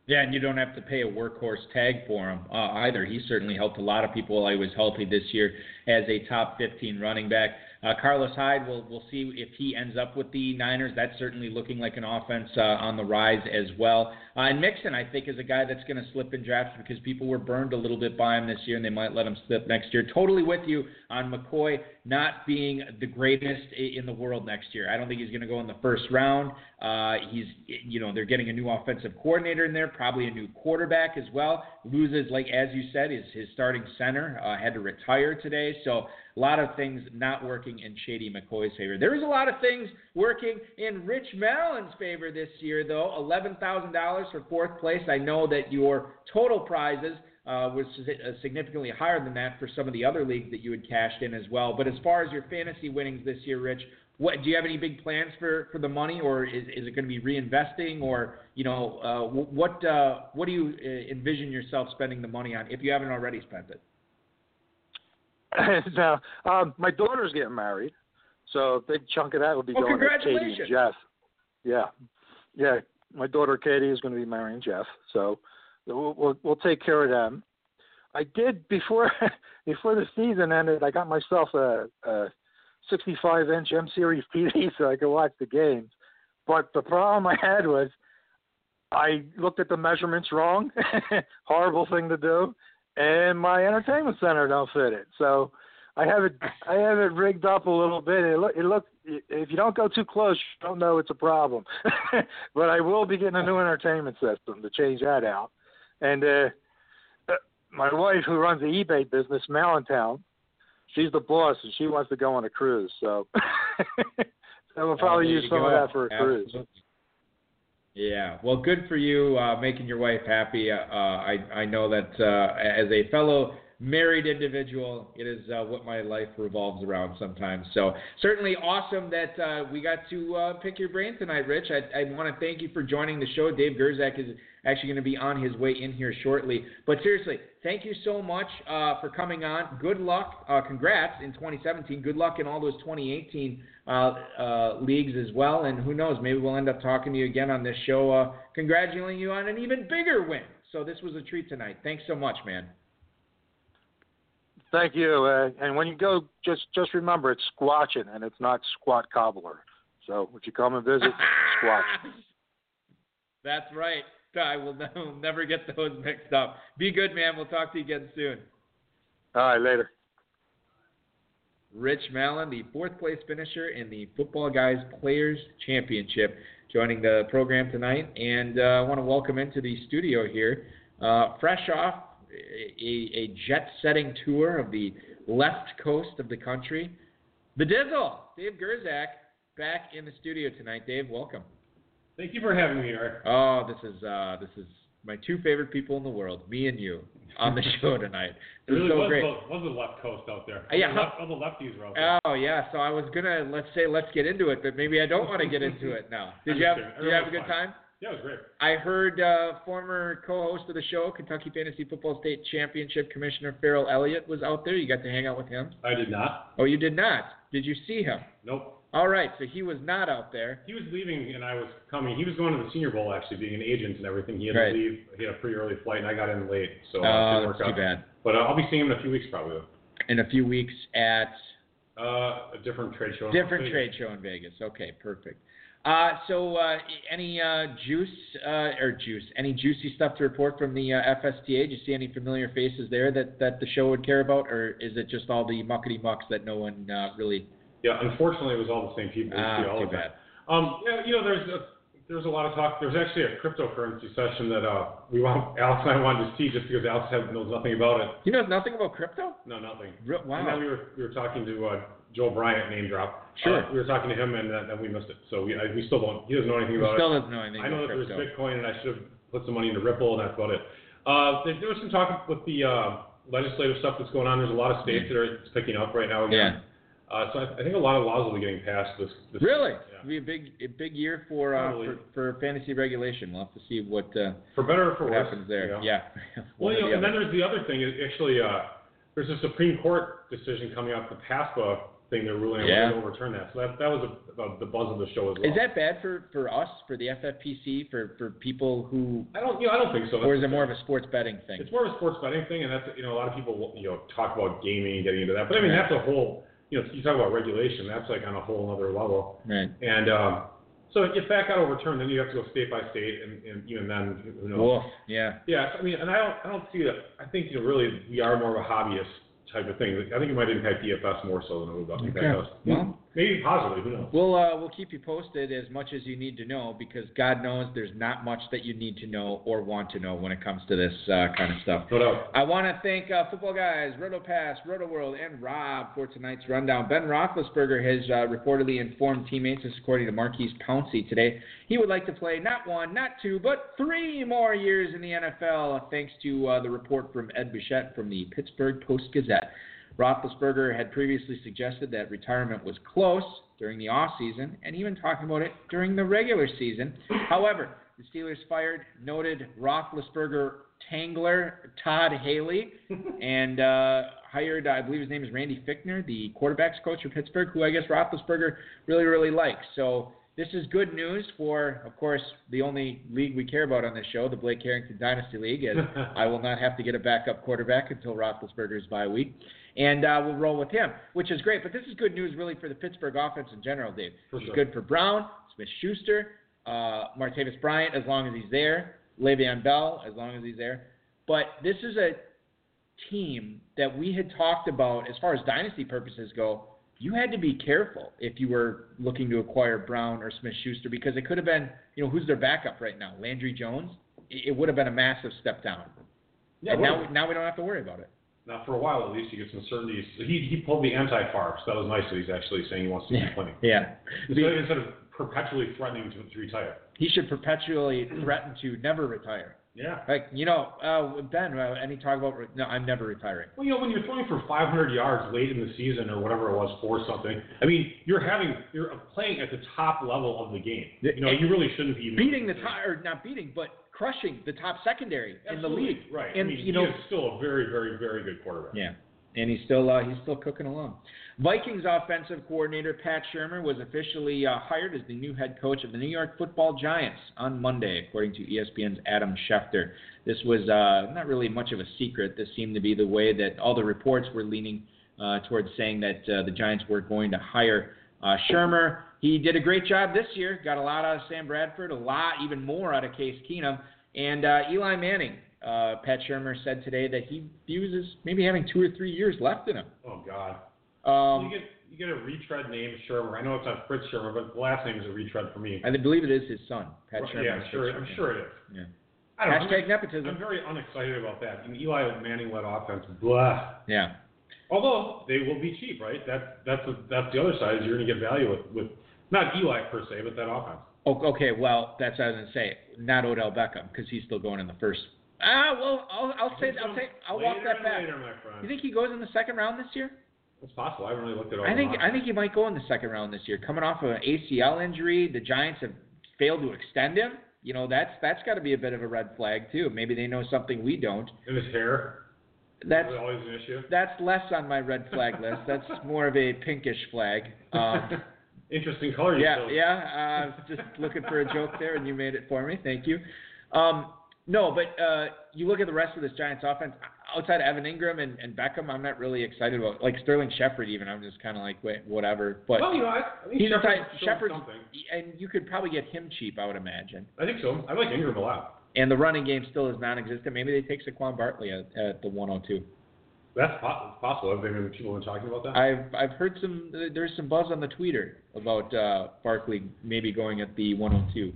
Yeah, and you don't have to pay a workhorse tag for him uh, either. He certainly helped a lot of people while he was healthy this year as a top 15 running back. Uh, Carlos Hyde, we'll, we'll see if he ends up with the Niners. That's certainly looking like an offense uh, on the rise as well. Uh, and Mixon, I think, is a guy that's going to slip in drafts because people were burned a little bit by him this year, and they might let him slip next year. Totally with you on McCoy not being the greatest in the world next year. I don't think he's going to go in the first round. Uh, he's, you know, they're getting a new offensive coordinator in there, probably a new quarterback as well. Loses, like as you said, is his starting center uh, had to retire today, so a lot of things not working in Shady McCoy's favor. There is a lot of things working in Rich Mallon's favor this year, though. $11,000 for fourth place. I know that your total prizes uh, was uh, significantly higher than that for some of the other leagues that you had cashed in as well. But as far as your fantasy winnings this year, Rich, what do you have any big plans for, for the money, or is, is it going to be reinvesting, or you know uh, what uh, what do you uh, envision yourself spending the money on if you haven't already spent it? now, um, my daughter's getting married, so a big chunk of that will be well, going to Katie and Jeff. Yeah, yeah. My daughter Katie is going to be marrying Jeff, so we'll, we'll, we'll take care of them. I did before before the season ended. I got myself a, a 65 inch M series TV so I could watch the games. But the problem I had was I looked at the measurements wrong. Horrible thing to do and my entertainment center don't fit it. So I have it I have it rigged up a little bit. It look it look if you don't go too close, you don't know it's a problem. but I will be getting a new entertainment system to change that out. And uh, uh my wife, who runs the eBay business, Malintown, she's the boss, and she wants to go on a cruise. So, so we'll probably oh, use some go. of that for a Absolutely. cruise. Yeah, well, good for you uh, making your wife happy. Uh, I I know that uh, as a fellow married individual, it is uh, what my life revolves around sometimes. So certainly awesome that uh, we got to uh, pick your brain tonight, Rich. I, I want to thank you for joining the show. Dave Gerczak is actually going to be on his way in here shortly. But seriously, thank you so much uh, for coming on. Good luck. Uh, congrats in 2017. Good luck in all those 2018 uh, leagues as well. And who knows, maybe we'll end up talking to you again on this show, congratulating you on an even bigger win. So this was a treat tonight. Thanks so much, man. Thank you. Uh, and when you go, just just remember it's squatching and it's not squat cobbler. So if you come and visit, squatch. That's right. I will never get those mixed up. Be good, man. We'll talk to you again soon. All right, later. Rich Mallon, the fourth place finisher in the Footballguys Players Championship, joining the program tonight. And uh, I want to welcome into the studio here, uh, fresh off a, a jet setting tour of the left coast of the country, the Dizzle, Dave Gerczak, back in the studio tonight. Dave, welcome. Thank you for having me, Eric. Oh, this is uh, this is my two favorite people in the world, me and you, on the show tonight. It really so was, great. The, was the left coast out there. Yeah, all the, left, all the lefties were out there. Oh yeah, so I was gonna let's say let's get into it, but maybe I don't want to get into it now. Did you have Did you have a good time? Yeah, it was great. I heard uh, former co-host of the show, Kentucky Fantasy Football State Championship Commissioner Farrell Elliott was out there. You got to hang out with him. I did not. Oh, you did not. Did you see him? Nope. All right, so he was not out there. He was leaving, and I was coming. He was going to the Senior Bowl, actually, being an agent and everything. He had right. to leave. He had a pretty early flight, and I got in late, so uh, uh, didn't work out. too bad. But uh, I'll be seeing him in a few weeks, probably. In a few weeks at uh, a different trade show. Different trade show in Vegas. Okay, perfect. Uh, so, uh, any uh, juice uh, or juice, any juicy stuff to report from the uh, FSTA? Do you see any familiar faces there that, that the show would care about, or is it just all the muckety mucks that no one uh, really Yeah, unfortunately, it was all the same people. Ah, see all too bad. Um, yeah, you know, there's a, there's a lot of talk. There's actually a cryptocurrency session that uh, we want Alex and I wanted to see just because Alex knows nothing about it. He knows nothing about crypto. No, nothing. Wow. And then we were we were talking to uh, Joe Bryant, name drop. Sure. Uh, we were talking to him, and uh, then we missed it. So we I, we still don't. He doesn't know anything about still it. doesn't know anything I know that crypto. there's Bitcoin, and I should have put some money into Ripple, and that's about it. Uh, there, there was some talk with the uh, legislative stuff that's going on. There's a lot of states that are picking up right now again. Uh, so I, I think a lot of laws will be getting passed this. this Really? Yeah. It'll be a big, a big year for, uh, for for fantasy regulation. We'll have to see what uh, For better or for worse. happens there. you know? Yeah. Well, you know, the and then there's the other thing is actually uh, there's a Supreme Court decision coming up, the PASPA thing they're ruling Yeah. to overturn that. So that that was a, a, the buzz of the show as well. Is that bad for for us, for the FFPC, for for people who, I don't, you know, I don't think so. or is it more of a sports betting thing? It's more of a sports betting thing, and that's you know a lot of people you know talk about gaming and getting into that, but I mean that's a whole you know you talk about regulation, that's like on a whole other level. Right. And um, so if that got overturned, then you have to go state by state, and, and even then, who knows? Woof. Yeah. Yeah, I mean, and I don't, I don't see that. I think you know, really, we are more of a hobbyist type of thing. I think it might impact DFS more so than it would impact Okay. us. Well- maybe positively. Who knows? We'll uh, we'll keep you posted as much as you need to know because God knows there's not much that you need to know or want to know when it comes to this uh, kind of stuff. No doubt. I want to thank uh, football guys, Roto Pass, Rotoworld, and Rob for tonight's rundown. Ben Roethlisberger has uh, reportedly informed teammates, this according to Maurkice Pouncey today, he would like to play not one, not two, but three more years in the NFL, thanks to uh, the report from Ed Bouchette from the Pittsburgh Post Gazette. Roethlisberger had previously suggested that retirement was close during the offseason and even talking about it during the regular season. However, the Steelers fired noted Roethlisberger tangler Todd Haley and uh, hired, I believe his name is Randy Fichtner, the quarterbacks coach for Pittsburgh, who I guess Roethlisberger really, really likes. So this is good news for, of course, the only league we care about on this show, the Blake Harrington Dynasty League, as I will not have to get a backup quarterback until Roethlisberger's bye week. And uh, we'll roll with him, which is great. But this is good news, really, for the Pittsburgh offense in general, Dave. For it's sure. good for Brown, Smith Schuster, uh, Martavis Bryant, as long as he's there, Le'Veon Bell, as long as he's there. But this is a team that we had talked about as far as dynasty purposes go. You had to be careful if you were looking to acquire Brown or Smith Schuster because it could have been, you know, who's their backup right now? Landry Jones? It it would have been a massive step down. Yeah, and now, now we don't have to worry about it. Now for a while at least, you get some certainty. He he pulled the anti-Favre, so that was nice that he's actually saying he wants to keep playing Yeah. instead, instead of perpetually threatening to, to retire. He should perpetually threaten to never retire. Yeah. Like, you know, uh, Ben, uh, any talk about, re- no, I'm never retiring. Well, you know, when you're throwing for 500 yards late in the season or whatever it was for something, I mean, you're having you're playing at the top level of the game. You know, you really shouldn't be Beating the top, or not beating, but crushing the top secondary in the league. Right. And, I mean, you know, is still a very, very, very good quarterback. Yeah, and he's still uh, he's still cooking along. Vikings offensive coordinator Pat Shurmur was officially uh, hired as the new head coach of the New York Football Giants on Monday, according to ESPN's Adam Schefter. This was uh, not really much of a secret. This seemed to be the way that all the reports were leaning uh, towards saying that uh, the Giants were going to hire uh, Shurmur. He did a great job this year. Got a lot out of Sam Bradford, a lot, even more out of Case Keenum, and uh, Eli Manning. Uh, Pat Shurmur said today that he views as maybe having two or three years left in him. Oh God. Um, you get you get a retread name Shurmur. I know it's not Fritz Shurmur, but the last name is a retread for me. I believe it is his son, Pat Right, Shurmur. yeah, I'm sure. I'm sure it is. Yeah. I don't know. Hashtag I'm, nepotism. I'm very unexcited about that. I mean, Eli Manning led offense. Blah. Yeah. Although they will be cheap, right? That that's the that's the other side. Is you're going to get value with with not Eli per se, but that offense. Oh, okay. Well, that's what I was gonna say. Not Odell Beckham because he's still going in the first. Ah, well, I'll, I'll say I'll take I'll walk that back. Later. You think he goes in the second round this year? it's possible? I haven't really looked at all. I think. I think he might go in the second round this year. Coming off of an ACL injury, the Giants have failed to extend him. You know that's that's got to be a bit of a red flag too. Maybe they know something we don't. And his hair. That's always an issue. that's less on my red flag list. That's more of a pinkish flag. Um, Interesting color. you yeah, chose. yeah. Uh, just looking for a joke there, and you made it for me. Thank you. Um, no, but uh, you look at the rest of this Giants offense. Outside of Evan Engram and, and Beckham, I'm not really excited about. Like Sterling Shepard, even I'm just kind of like, wait, whatever. But Well, you know, I, I think he's a Shepard type. showed Shepard's, something. and you could probably get him cheap, I would imagine. I think so. I like Engram a lot. And the running game still is non-existent. Maybe they take Saquon Barkley at, at the 102. That's possible. Have been people been talking about that? I've I've heard some. There's some buzz on the Twitter about uh, Barkley maybe going at the 102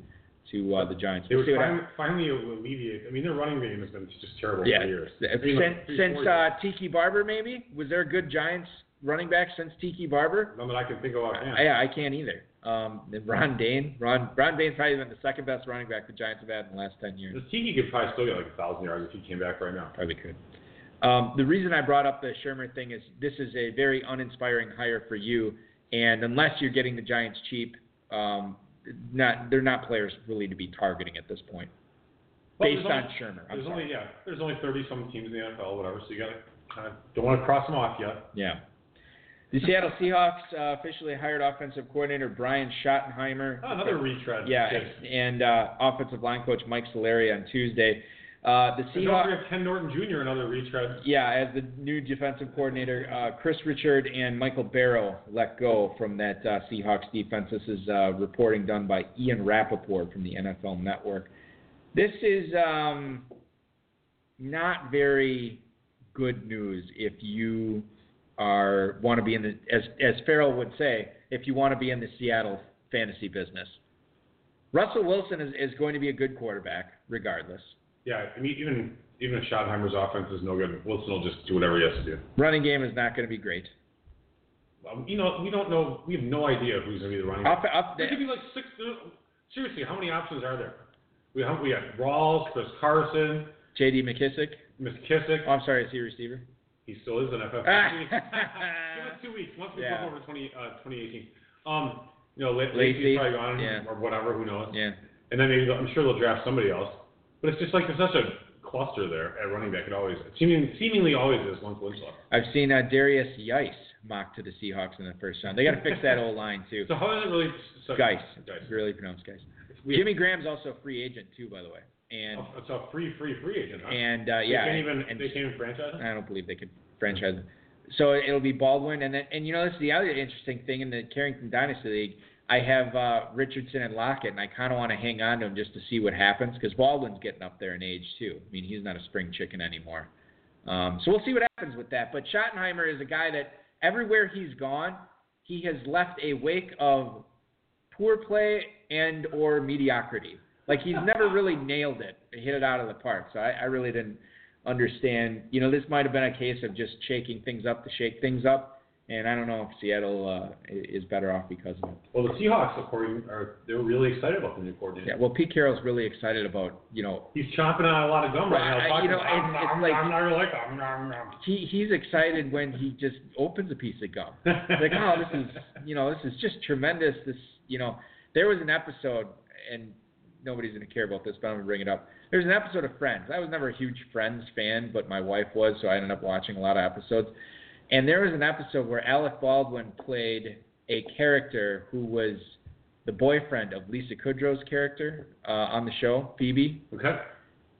to uh, the Giants. They We'll would finally, finally alleviate. I mean, their running game has been just terrible Yeah. for years. I mean, Since, like since uh. Tiki Barber, maybe was there a good Giants running back since Tiki Barber? None that I can think of. Yeah, I can't either. Um, and Ron Dayne, Ron Ron Dayne's probably been the second best running back the Giants have had in the last ten years. Tiki could probably still get like a thousand yards if he came back right now. Probably could. Um, the reason I brought up the Shurmur thing is this is a very uninspiring hire for you, and unless you're getting the Giants cheap, um, not they're not players really to be targeting at this point, Well, based on only, Shurmur. I'm There's sorry. only yeah, there's only thirty some teams in the NFL, whatever. So you gotta kind of don't want to cross them off yet. Yeah. The Seattle Seahawks uh, officially hired offensive coordinator Brian Schottenheimer. Oh, another retread. Yeah, kid. and uh, offensive line coach Mike Solari on Tuesday. Uh, the Seahawks. forget Ken Norton Jr. Another retread. Yeah, as the new defensive coordinator, uh, Chris Richard and Michael Barrow let go from that uh, Seahawks defense. This is uh, reporting done by Ian Rapoport from the NFL Network. This is um, not very good news if you are want to be in the as as Farrell would say, if you want to be in the Seattle fantasy business. Russell Wilson is, is going to be a good quarterback regardless. Yeah, I mean even even if Schottenheimer's offense is no good, Wilson will just do whatever he has to do. Running game is not going to be great. Um, you know, we don't know. We have no idea who's going to be the running. Up, up, There could be like six. uh, Seriously, how many options are there? We have we got Rawls, Chris Carson, J.D. McKissic. McKissic. Oh, I'm sorry, is he a receiver? He still is an FF. Ah. Give it two weeks. Once we Yeah. over 20, uh, 2018. Um, you know, Lacey, Lacey's probably gone yeah. or whatever. Who knows? Yeah. And then maybe I'm sure they'll draft somebody else. But it's just like there's such a cluster there at running back. It always seemingly seemingly always is once Lynch left. I've seen uh, Derrius Guice mocked to the Seahawks in the first round. They got to fix that old line too. So how is it really? So, Guice, Guice. really pronounced Guice. Jimmy Graham's also a free agent too, by the way. And Oh, It's a free, free, free agent. Huh? and uh, They yeah, can't even. and they can't even franchise. I don't believe they could franchise. So it'll be Baldwin, and then and you know this is the other interesting thing in the Carrington Dynasty League. I have uh, Richardson and Lockett, and I kind of want to hang on to him just to see what happens because Baldwin's getting up there in age too. I mean, he's not a spring chicken anymore. Um, so we'll see what happens with that. But Schottenheimer is a guy that everywhere he's gone, he has left a wake of poor play and or mediocrity. Like he's never really nailed it, hit it out of the park. So I, I really didn't understand. You know, this might have been a case of just shaking things up to shake things up. And I don't know if Seattle uh, is better off because of it. Well, the Seahawks, according, are they're really excited about the new coordinator. Yeah, well, Pete Carroll's really excited about, you know, He's chomping on a lot of gum right now. I- you know, about, it's- it's I'm, like- I'm not really like that. I'm not, I'm he he's excited when he just opens a piece of gum. Like, oh, this is you know, this is just tremendous. This you know, there was an episode, and nobody's gonna care about this, but I'm gonna bring it up. There's an episode of Friends. I was never a huge Friends fan, but my wife was, so I ended up watching a lot of episodes. And there was an episode where Alec Baldwin played a character who was the boyfriend of Lisa Kudrow's character uh, on the show, Phoebe Okay.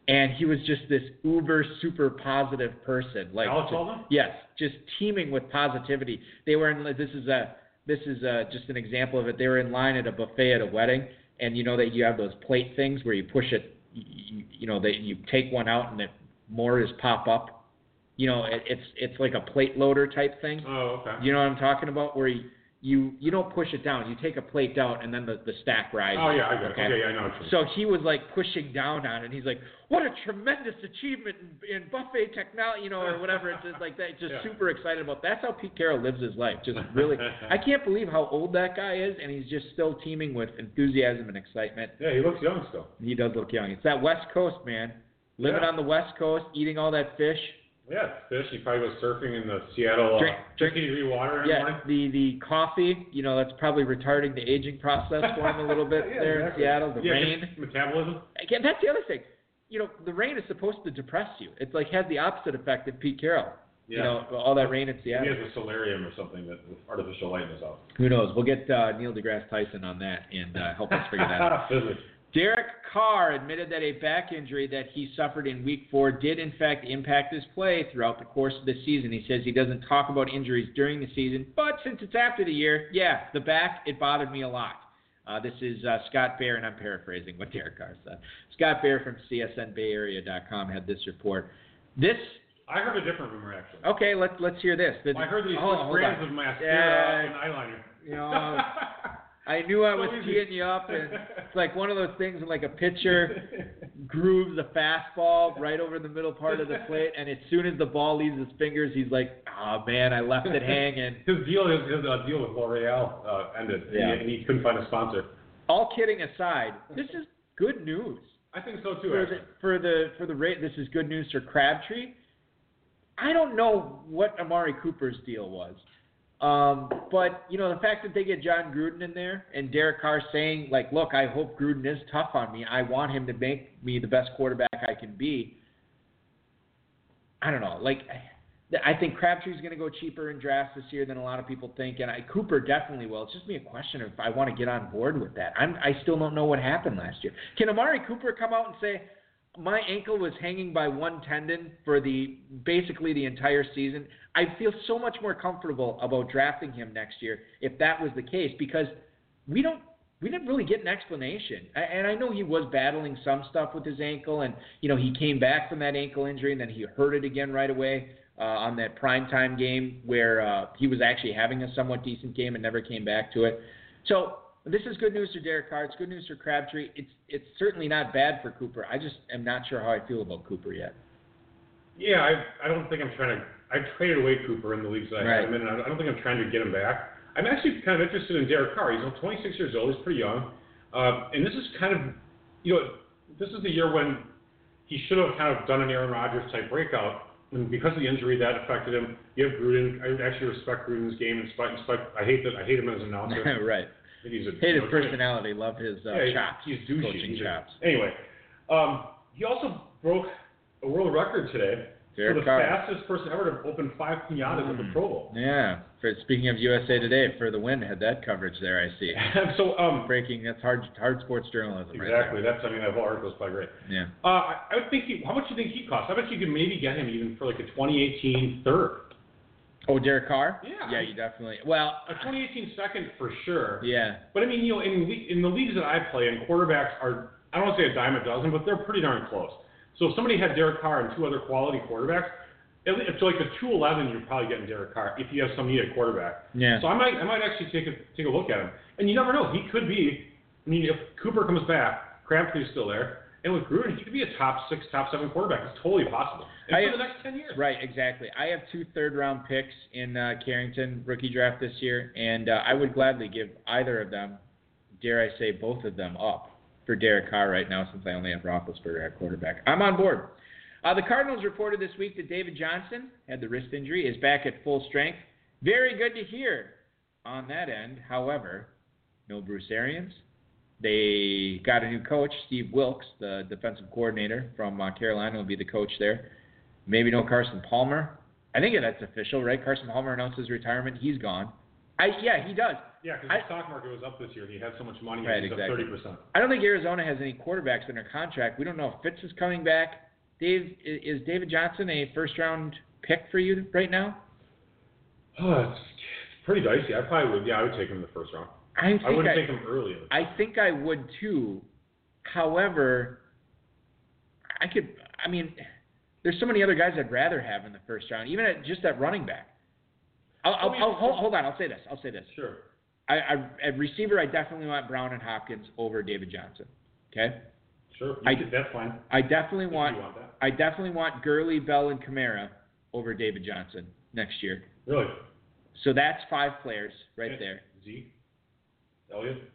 and he was just this uber super positive person like just- Baldwin? yes just teeming with positivity they were in this is a this is a, just an example of it they were in line at a buffet at a wedding and you know that you have those plate things where you push it you, you, you know that you take one out and it more is pop up. You know it, it's it's like a plate loader type thing. Oh, okay. you know what i'm talking about? Where you you, you don't push it down you take a plate down and then the, the stack rises Oh yeah, I got it. okay? Okay, yeah, I know what you mean. So he was like pushing down on it. And he's like, "What a tremendous achievement in, in buffet technology, you know, or whatever." It's just like that. Just Yeah. super excited about. That's how Pete Carroll lives his life. Just really, I can't believe how old that guy is, and he's just still teeming with enthusiasm and excitement. Yeah, he looks young still. He does look young. It's that West Coast man, living Yeah. on the West Coast, eating all that fish. Yeah, fish. He probably goes surfing in the Seattle Drink- uh, 50 degree water in the Yeah, the the coffee, you know, that's probably retarding the aging process for him a little bit Yeah, there exactly. in Seattle. The yeah, rain. Metabolism. Again, that's the other thing. You know, the rain is supposed to depress you. It's like has the opposite effect of Pete Carroll. Yeah. You know, all that rain in Seattle. has a solarium or something that with artificial light is house. Who knows? We'll get uh, Neil deGrasse Tyson on that and uh, help us figure that out. Physics. Derek Carr admitted that a back injury that he suffered in Week Four did in fact impact his play throughout the course of the season. He says he doesn't talk about injuries during the season, but since it's after the year, yeah, the back it bothered me a lot. Uh, this is uh, Scott Bair, and I'm paraphrasing what Derek Carr said. Scott Bair from CSNBayArea.com had this report. This I heard a different rumor actually. Okay, let's let's hear this. The- I heard these he hold- brands on. of mascara Yeah. and eyeliner. You know, I knew I was So teeing you up, and it's like one of those things when like a pitcher grooves a fastball right over the middle part of the plate, and as soon as the ball leaves his fingers, he's like, "Oh man, I left it hanging." His deal, his, his uh, deal with L'Oreal uh, ended, Yeah. and, he, and he couldn't find a sponsor. All kidding aside, this is good news I think so too. for Actually. the for the for the rate. This is good news for Crabtree. I don't know what Amari Cooper's deal was. Um, but you know the fact that they get Jon Gruden in there and Derek Carr saying like, "Look, I hope Gruden is tough on me. I want him to make me the best quarterback I can be." I don't know. Like, I think Crabtree's going to go cheaper in drafts this year than a lot of people think, and I, Cooper definitely will. It's just me a question of if I want to get on board with that. I'm, I still don't know what happened last year. Can Amari Cooper come out and say? My ankle was hanging by one tendon for the basically the entire season. I feel so much more comfortable about drafting him next year if that was the case because we don't we didn't really get an explanation. And I know he was battling some stuff with his ankle, and you know he came back from that ankle injury, and then he hurt it again right away uh, on that primetime game where uh, he was actually having a somewhat decent game and never came back to it. So this is good news for Derek Carr. It's good news for Crabtree. It's it's certainly not bad for Cooper. I just am not sure how I feel about Cooper yet. Yeah, I I don't think I'm trying to. I traded away Cooper in the leagues that I Right. had him in, and I don't think I'm trying to get him back. I'm actually kind of interested in Derek Carr. He's only 26 years old. He's pretty young, uh, and this is kind of, you know, this is the year when he should have kind of done an Aaron Rodgers type breakout. And because of the injury that affected him, you have Gruden. I actually respect Gruden's game, in spite, in spite I hate that I hate him as an announcer. right. I think he's a Hate you his know, personality. Love his uh, yeah, chops. He's douchey. Coaching He's a- chops. anyway, um, he also broke a world record today Derek for the Carr. fastest person ever to open five pinatas at the Pro Bowl. Yeah. For speaking of USA Today, for the win had that coverage there. I see. so, um, Breaking. That's hard hard sports journalism. exactly. Right That's I mean that whole article is quite great. Yeah. Uh, I, I would think. He, how much do you think he costs? I bet you could maybe get him even for like a 2018 third, Oh, Derek Carr. Yeah. Yeah, you definitely. Well. a 2018 second for sure. Yeah. But I mean, you know, in in the leagues that I play in, quarterbacks are I don't want to say a dime a dozen, but they're pretty darn close. So if somebody had Derek Carr and two other quality quarterbacks, at so like the 211, you're probably getting Derek Carr if you have some needed quarterback. Yeah. So I might I might actually take a take a look at him, and you never know. He could be. I mean, if Cooper comes back, Crabtree's still there, and with Gruden, he could be a top six, top seven quarterback. It's totally possible. And I- for the next 10 years. Right, exactly. I have two third round picks in uh, Carrington rookie draft this year, and uh, I would gladly give either of them, dare I say, both of them up for Derek Carr right now since I only have Roethlisberger at quarterback. I'm on board. Uh, the Cardinals reported this week that David Johnson had the wrist injury, is back at full strength. Very good to hear on that end. However, no Bruce Arians. They got a new coach, Steve Wilkes, the defensive coordinator from uh, Carolina, will be the coach there. Maybe no Carson Palmer. I think that's official, right? Carson Palmer announced his retirement. He's gone. I yeah, he does. Yeah, because the stock market was up this year. He had so much money. Right, exactly. up 30%. I don't think Arizona has any quarterbacks under contract. We don't know if Fitz is coming back. Dave, is David Johnson a first round pick for you right now? Oh, it's, pretty dicey. I probably would. Yeah, I would take him in the first round. I think I wouldn't I, take him early. I think I would too. However, I could. I mean, there's so many other guys I'd rather have in the first round, even at just at running back. I'll, I'll, I'll, hold, hold on. I'll say this. I'll say this. Sure. I, I, at receiver, I definitely want Brown and Hopkins over David Johnson. Okay. Sure. I- could- that's fine. I definitely want. want that. I definitely want Gurley, Bell, and Kamara over David Johnson next year. Really. So that's five players right Okay. there. Z. Elliott.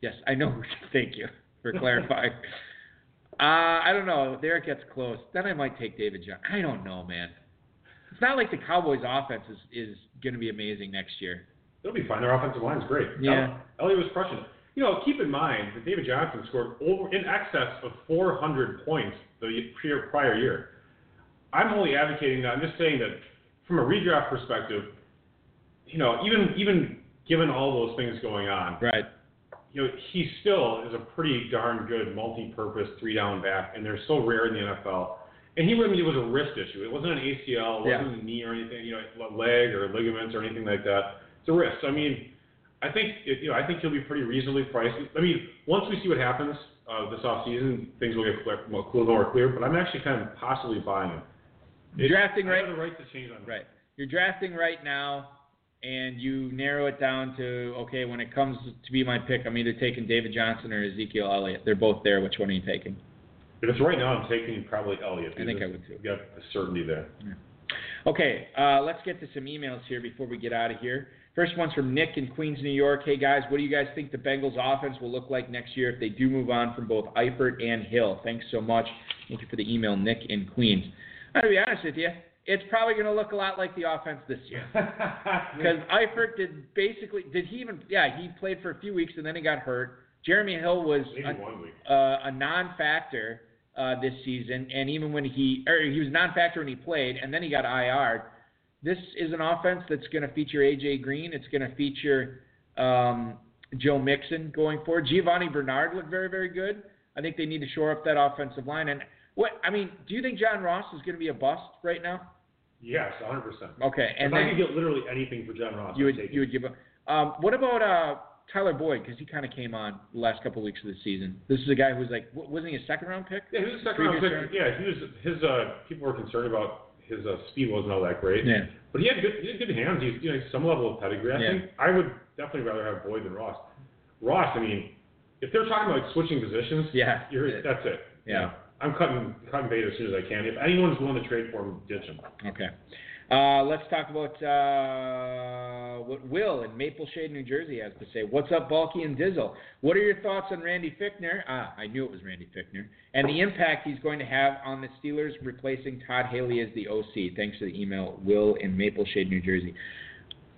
Yes, I know. Thank you for clarifying. uh, I don't know. There it gets close. Then I might take David Johnson. I don't know, man. It's not like the Cowboys' offense is, is going to be amazing next year. They'll be fine. Their offensive line's great. Yeah. Elliott was crushing it. You know, keep in mind that David Johnson scored over in excess of 400 points the year, prior year. I'm only advocating that. I'm just saying that from a redraft perspective, you know, even even given all those things going on, Right. you know, he still is a pretty darn good multi-purpose three-down back, and they're so rare in the NFL. And he, mean, it was a wrist issue. It wasn't an ACL, it wasn't a knee or anything, you know, leg or ligaments or anything like that. It's a wrist. I mean, I think, it, you know, I think he'll be pretty reasonably priced. I mean, once we see what happens uh, this offseason, things will get clear, little more clear. But I'm actually kind of possibly buying him. You're drafting right. the right to change on Right. You're drafting right now, and you narrow it down to okay. When it comes to be my pick, I'm either taking David Johnson or Ezekiel Elliott. They're both there. Which one are you taking? If it's right now, I'm taking probably Elliott. I think I because would too. You got the certainty there. Okay, uh, let's get to some emails here before we get out of here. First one's from Nick in Queens, New York. Hey guys, what do you guys think the Bengals offense will look like next year if they do move on from both Eifert and Hill? Thanks so much. Thank you for the email, Nick in Queens. I'm gonna be honest with you, it's probably gonna look a lot like the offense this year. Because Eifert did basically did he even yeah he played for a few weeks and then he got hurt. Jeremy Hill was a, uh, a non-factor uh, this season, and even when he or he was non-factor when he played, and then he got IR. This is an offense that's going to feature AJ Green. It's going to feature um, Joe Mixon going forward. Giovani Bernard looked very very good. I think they need to shore up that offensive line. And what I mean, do you think John Ross is going to be a bust right now? Yes, 100%. Okay, and if I could get literally anything for John Ross, you would you would give up. Um, what about uh, Tyler Boyd? Because he kind of came on the last couple of weeks of the season. This is a guy who was like, wasn't he a second round pick? Yeah, he was a second round pick. Yeah, he was. His uh, people were concerned about his uh, speed wasn't all that great. Yeah. But he had good, he had good hands. He's you know some level of pedigree. I Yeah. think I would definitely rather have Boyd than Ross. Ross, I mean, if they're talking about like, switching positions, Yeah. you're, that's it. You Yeah. know, I'm cutting cutting bait as soon as I can. If anyone's willing to trade for him, ditch him. Okay. Uh, let's talk about uh, what Will in Maple Shade, New Jersey has to say. What's up, Balky and Dizzle? What are your thoughts on Randy Fichtner? Ah, I knew it was Randy Fichtner. And the impact he's going to have on the Steelers replacing Todd Haley as the OC. Thanks for the email, Will in Maple Shade, New Jersey.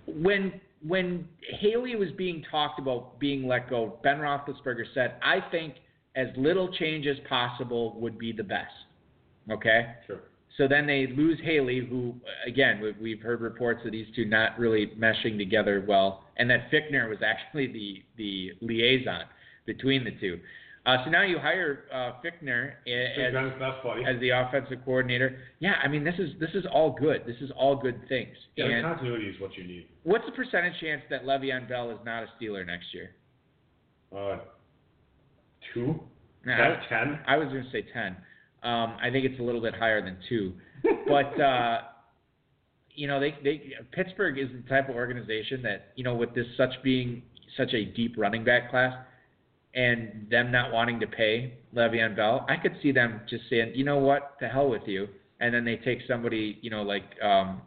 When when Haley was being talked about being let go, Ben Roethlisberger said, "I think as little change as possible would be the best." Okay. Sure. So then they lose Haley, who again we- we've heard reports that these two not really meshing together well, and that Fichtner was actually the the liaison between the two. Uh, so now you hire uh, Fichtner as, Ben's best buddy. as the offensive coordinator. Yeah, I mean this is this is all good. This is all good things. yeah, and continuity is what you need. what's the percentage chance that Le'Veon Bell is not a Steeler next year? Uh, two, Nah, ten, ten. I was going to say 10. Um, I think it's a little bit higher than two. But, uh, you know, they, they Pittsburgh is the type of organization that, you know, with this such being such a deep running back class and them not wanting to pay Le'Veon Bell, I could see them just saying, you know what, to hell with you. And then they take somebody, you know, like um,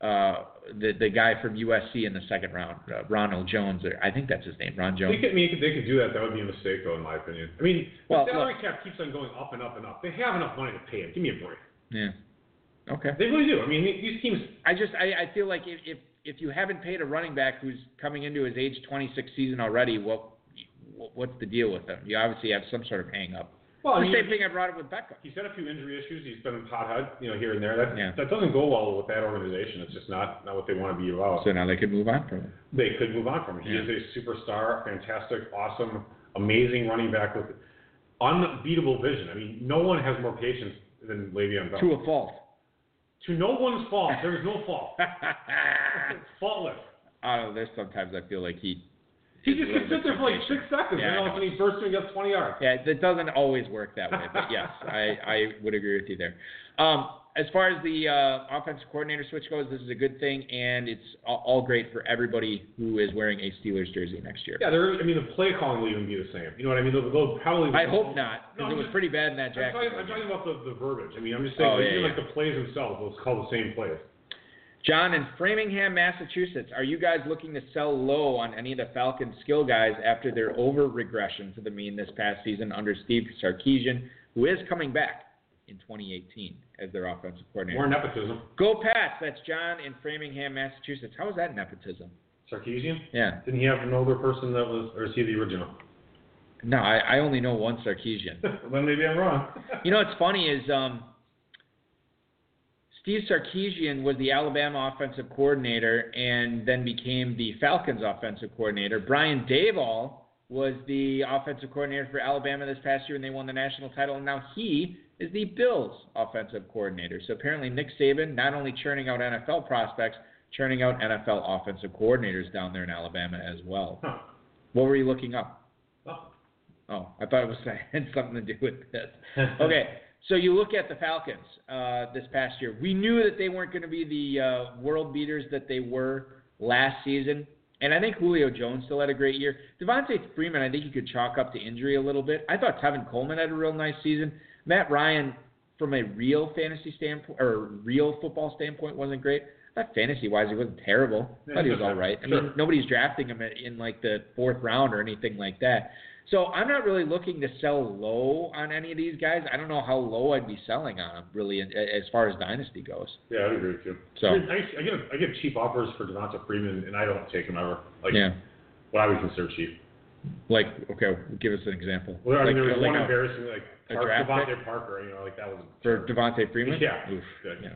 uh, the the guy from USC in the second round, uh, Ronald Jones, or I think that's his name, Ron Jones. They could, I mean, they could do that. That would be a mistake, though, in my opinion. I mean, Well, the salary cap keeps on going up and up and up. They have enough money to pay him. Give me a break. Yeah. Okay. They really do. I mean, these teams. I just I, I feel like if, if if you haven't paid a running back who's coming into his age 26 season already, what what's the deal with them? You obviously have some sort of hang up. Well, the same thing I brought up with Beckham. He's had a few injury issues. He's been in pothead, you know, here and there. That Yeah. that doesn't go well with that organization. It's just not not what they want to be about. So now they could move on from him. they could move on from him. He Yeah. is a superstar, fantastic, awesome, amazing running back with unbeatable vision. I mean, no one has more patience than Le'Veon Bell. To a fault. To no one's fault. There is no fault. Faultless. I don't know. There's sometimes I feel like he. He just can sit there for like six seconds, Yeah, and all of a sudden he bursts through and gets 20 yards. Yeah, it doesn't always work that way, but yes, I, I would agree with you there. Um, as far as the uh, offensive coordinator switch goes, this is a good thing, and it's all, all great for everybody who is wearing a Steelers jersey next year. Yeah, there. I mean, the play calling will even be the same. You know what I mean? They'll, they'll probably. I hope not, No, because I'm it was just- pretty bad in that I'm talking, I'm talking about the, the verbiage. I mean, I'm just saying, Oh, like, yeah, even yeah. like the plays themselves, they'll call the same plays. John in Framingham, Massachusetts. Are you guys looking to sell low on any of the Falcons skill guys after their over regression to the mean this past season under Steve Sarkisian, who is coming back in 2018 as their offensive coordinator? More nepotism. Go Pats! That's John in Framingham, Massachusetts. How is that nepotism? Sarkisian? Yeah. Didn't he have an older person that was, or is he the original? No, I, I only know one Sarkisian. then maybe I'm wrong. You know what's funny is um, Steve Sarkisian was the Alabama offensive coordinator and then became the Falcons offensive coordinator. Brian Daboll was the offensive coordinator for Alabama this past year and they won the national title. And now he is the Bills offensive coordinator. So apparently Nick Saban not only churning out NFL prospects, churning out NFL offensive coordinators down there in Alabama as well. Huh. What were you looking up? Oh. Oh, I thought it was had something to do with this. Okay, So you look at the Falcons uh, this past year. We knew that they weren't going to be the uh, world beaters that they were last season. And I think Julio Jones still had a great year. Devonta Freeman, I think you could chalk up to injury a little bit. I thought Tevin Coleman had a real nice season. Matt Ryan, from a real fantasy standpoint or real football standpoint, wasn't great. Not fantasy wise, he wasn't terrible. I thought he was all right. I mean, nobody's drafting him in like the fourth round or anything like that. So I'm not really looking to sell low on any of these guys. I don't know how low I'd be selling on them really, as far as dynasty goes. Yeah, I agree with you. So I, mean, I, I get I get cheap offers for Devonta Freeman, and I don't take them ever. Like yeah, what I would consider cheap. like okay, give us an example. Well, I mean, like, there was like one a- embarrassing like Park, DeVante Parker. You know, like that was for Devonta Freeman. Yeah, Oof, good. yeah.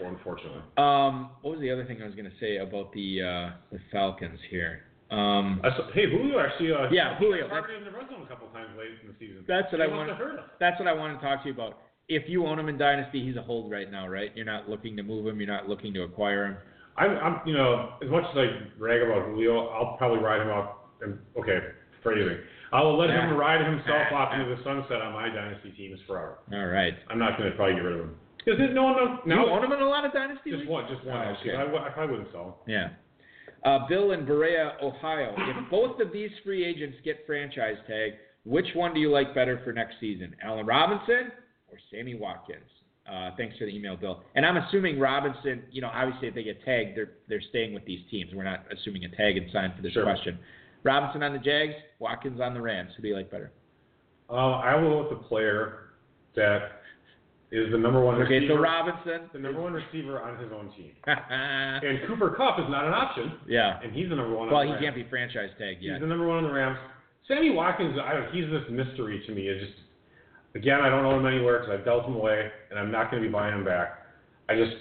unfortunately. Um, what was the other thing I was going to say about the uh, the Falcons here? Um, I saw, hey, Julio actually. Uh, Yeah, Julio, targeted in the red zone a couple times late in the season. That's what he I have that's what I wanted to talk to you about. If you own him in dynasty, he's a hold right now, right? You're not looking to move him. You're not looking to acquire him. I'm, I'm, you know, as much as I rag about Julio, I'll probably ride him out. And okay, phrasing. I will let him ride himself off into the sunset on my dynasty teams forever. All right. I'm not going to probably get rid of him because no one knows. Now, you own him in a lot of dynasty just leagues? one, just one. Oh, actually. okay. I, I probably wouldn't sell him. Yeah. Uh, Bill in Berea, Ohio. If both of these free agents get franchise tag, which one do you like better for next season, Allen Robinson or Sammy Watkins? Uh, thanks for the email, Bill. And I'm assuming Robinson. You know, obviously, if they get tagged, they're they're staying with these teams. We're not assuming a tag and sign for this Sure. question. Robinson on the Jags, Watkins on the Rams. Who do you like better? Uh, I will go with the player that is the number one Okay, receiver. so Robinson. the number one receiver on his own team. And Cooper Kupp is not an option, Yeah, and he's the number one. Well, on he Rams. can't be franchise tagged yet. He's the number one on the Rams. Sammy Watkins, I don't, he's this mystery to me. It's just, again, I don't own him anywhere because I've dealt him away, and I'm not going to be buying him back. I just,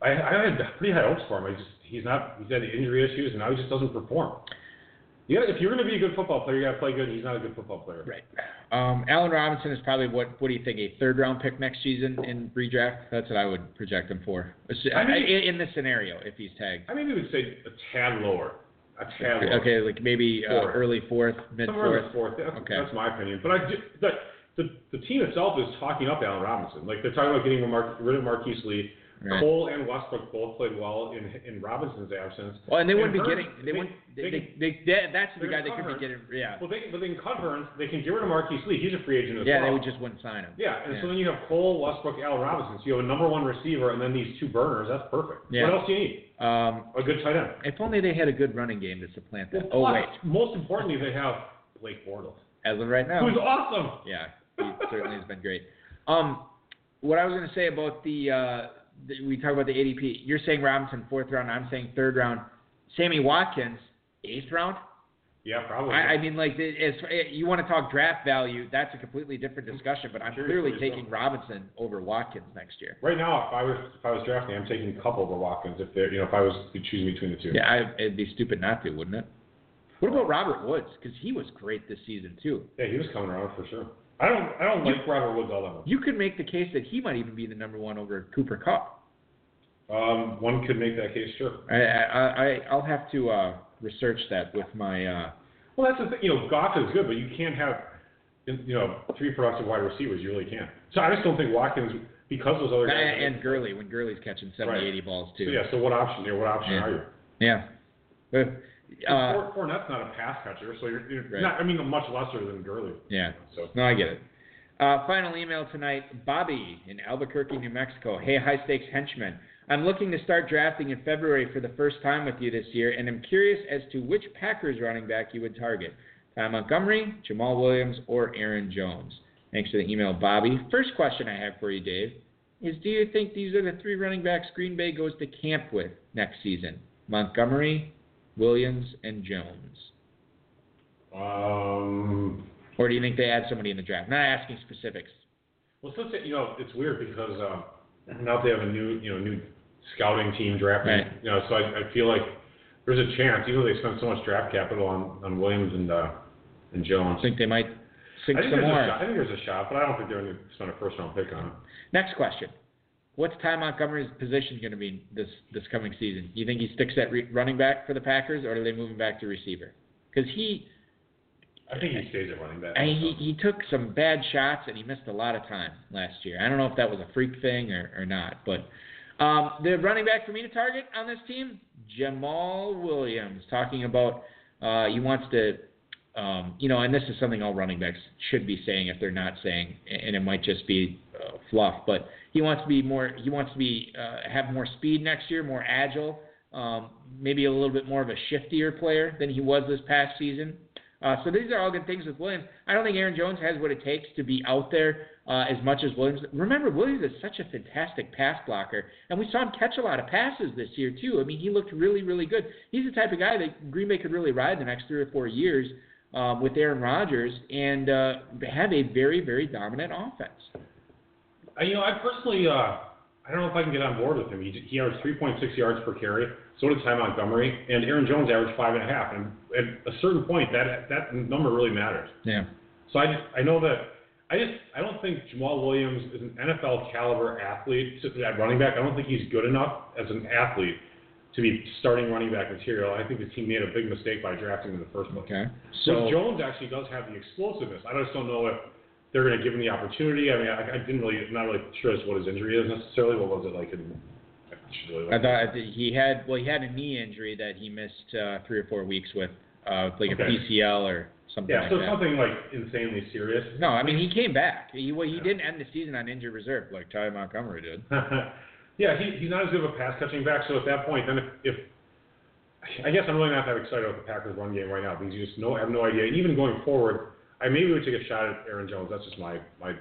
I, I had pretty high hopes for him. I just, he's not, he's had injury issues, and now he just doesn't perform. You gotta, if you're going to be a good football player, you got to play good. He's not a good football player. Right. Um, Allen Robinson is probably what? What do you think? A third round pick next season in redraft? That's what I would project him for. I mean- in, in this scenario, if he's tagged. I mean, maybe would say a tad lower. A tad lower. Okay, like maybe uh, early fourth, mid fourth. fourth. That's, Okay. that's my opinion. But I the, the the team itself is talking up Allen Robinson. Like they're talking about getting Mar- rid of Marquise Lee. Right. Cole and Westbrook both played well in in Robinson's absence. Well, and they wouldn't be Hurts, getting. They, wouldn't. They, they they, they, they, that's the guy they could be getting. Yeah. Well, they but they can cut Burns. They can get rid of Marquise Lee. He's a free agent as Yeah, well. Yeah, they would just wouldn't sign him. Yeah, and Yeah. so then you have Cole, Westbrook, Allen Robinson. So you have a number one receiver and then these two burners. That's perfect. Yeah. What else do you need? Um, A good tight end. if only they had a good running game to supplant that. Well, oh plus, wait, Most importantly, they have Blake Bortles, as of right now. who's awesome. Yeah, he certainly has been great. Um, what I was going to say about the, uh, the we talk about the ADP. You're saying Robinson fourth round. I'm saying third round. Sammy Watkins eighth round. Yeah, probably. I, I mean, like, as you want to talk draft value, that's a completely different discussion. But I'm Seriously, clearly so. taking Robinson over Watkins next year. Right now, if I was if I was drafting, I'm taking a couple over Watkins. If they're you know if I was choosing between the two. Yeah, I, it'd be stupid not to, wouldn't it? What about Robert Woods? Because he was great this season too. Yeah, he was coming around for sure. I don't I don't like Robert Woods all that much. You could make the case that he might even be the number one over Cooper Kupp. Um, one could make that case, sure. I, I, I I'll have to uh, research that with my. Uh, Well, that's the thing. You know, Goff is good, but you can't have you know three productive wide receivers. You really can't. So I just don't think Watkins because those other guys. and, and Gurley when Gurley's catching 70, Right. 80 balls too. So yeah. So what option? You know, what option Yeah. are you? Yeah. Uh, Fournette's not a pass catcher, so you're, you're Right. not. I mean, much lesser than Gurley. yeah. So No, I get it. Uh, final email tonight. Bobby in Albuquerque, New Mexico. Hey, high stakes henchman. I'm looking to start drafting in February for the first time with you this year, and I'm curious as to which Packers running back you would target. Ty Montgomery, Jamaal Williams, or Aaron Jones. Thanks for the email, Bobby. First question I have for you, Dave, is do you think these are the three running backs Green Bay goes to camp with next season? Montgomery, Williams, and Jones. um, Or do you think they add somebody in the draft? Not asking specifics. Well, since it, you know, it's weird because um, now they have a new, you know, new scouting team drafting. Right. You know, so I, I feel like there's a chance, even though they spent so much draft capital on, on Williams and uh, and Jones. I think they might sink I think some there's more. a shot. I think there's a shot, but I don't think they're going to spend a first round pick on it. Next question. What's Ty Montgomery's position going to be this this coming season? Do you think he sticks at re- running back for the Packers, or do they move him back to receiver? Because he, I think he stays at running back. I, he he took some bad shots and he missed a lot of time last year. I don't know if that was a freak thing or, or not, but um, the running back for me to target on this team, Jamaal Williams, talking about uh, he wants to, um, you know, and this is something all running backs should be saying if they're not saying, and it might just be uh, fluff, but he wants to be more, he wants to be uh, have more speed next year, more agile, um, maybe a little bit more of a shiftier player than he was this past season. Uh, so these are all good things with Williams. I don't think Aaron Jones has what it takes to be out there uh, as much as Williams. Remember, Williams is such a fantastic pass blocker, and we saw him catch a lot of passes this year too. I mean, he looked really, really good. He's the type of guy that Green Bay could really ride the next three or four years um, with Aaron Rodgers and uh, have a very, very dominant offense. You know, I personally, uh, I don't know if I can get on board with him. He, he averaged 3.6 yards per carry. So did Ty Montgomery, and Aaron Jones averaged five and a half. And at a certain point, that that number really matters. Yeah. So I just I know that I just I don't think Jamaal Williams is an NFL caliber athlete at running back. I don't think he's good enough as an athlete to be starting running back material. I think the team made a big mistake by drafting him in the first place. Okay. So Jones actually does have the explosiveness. I just don't know if they're going to give him the opportunity. I mean, I, I didn't really, I'm not really sure as what his injury is necessarily. What was it like in I thought he had well he had a knee injury that he missed uh, three or four weeks with, uh, like okay. a PCL or something. Yeah, like so that. something like insanely serious. No, I mean he came back. He well, he yeah. didn't end the season on injured reserve like Ty Montgomery did. yeah, he, he's not as good of a pass catching back. So at that point, then if, if I guess I'm really not that excited about the Packers run game right now because you just no have no idea. And even going forward, I maybe would take a shot at Aaron Jones. That's just my my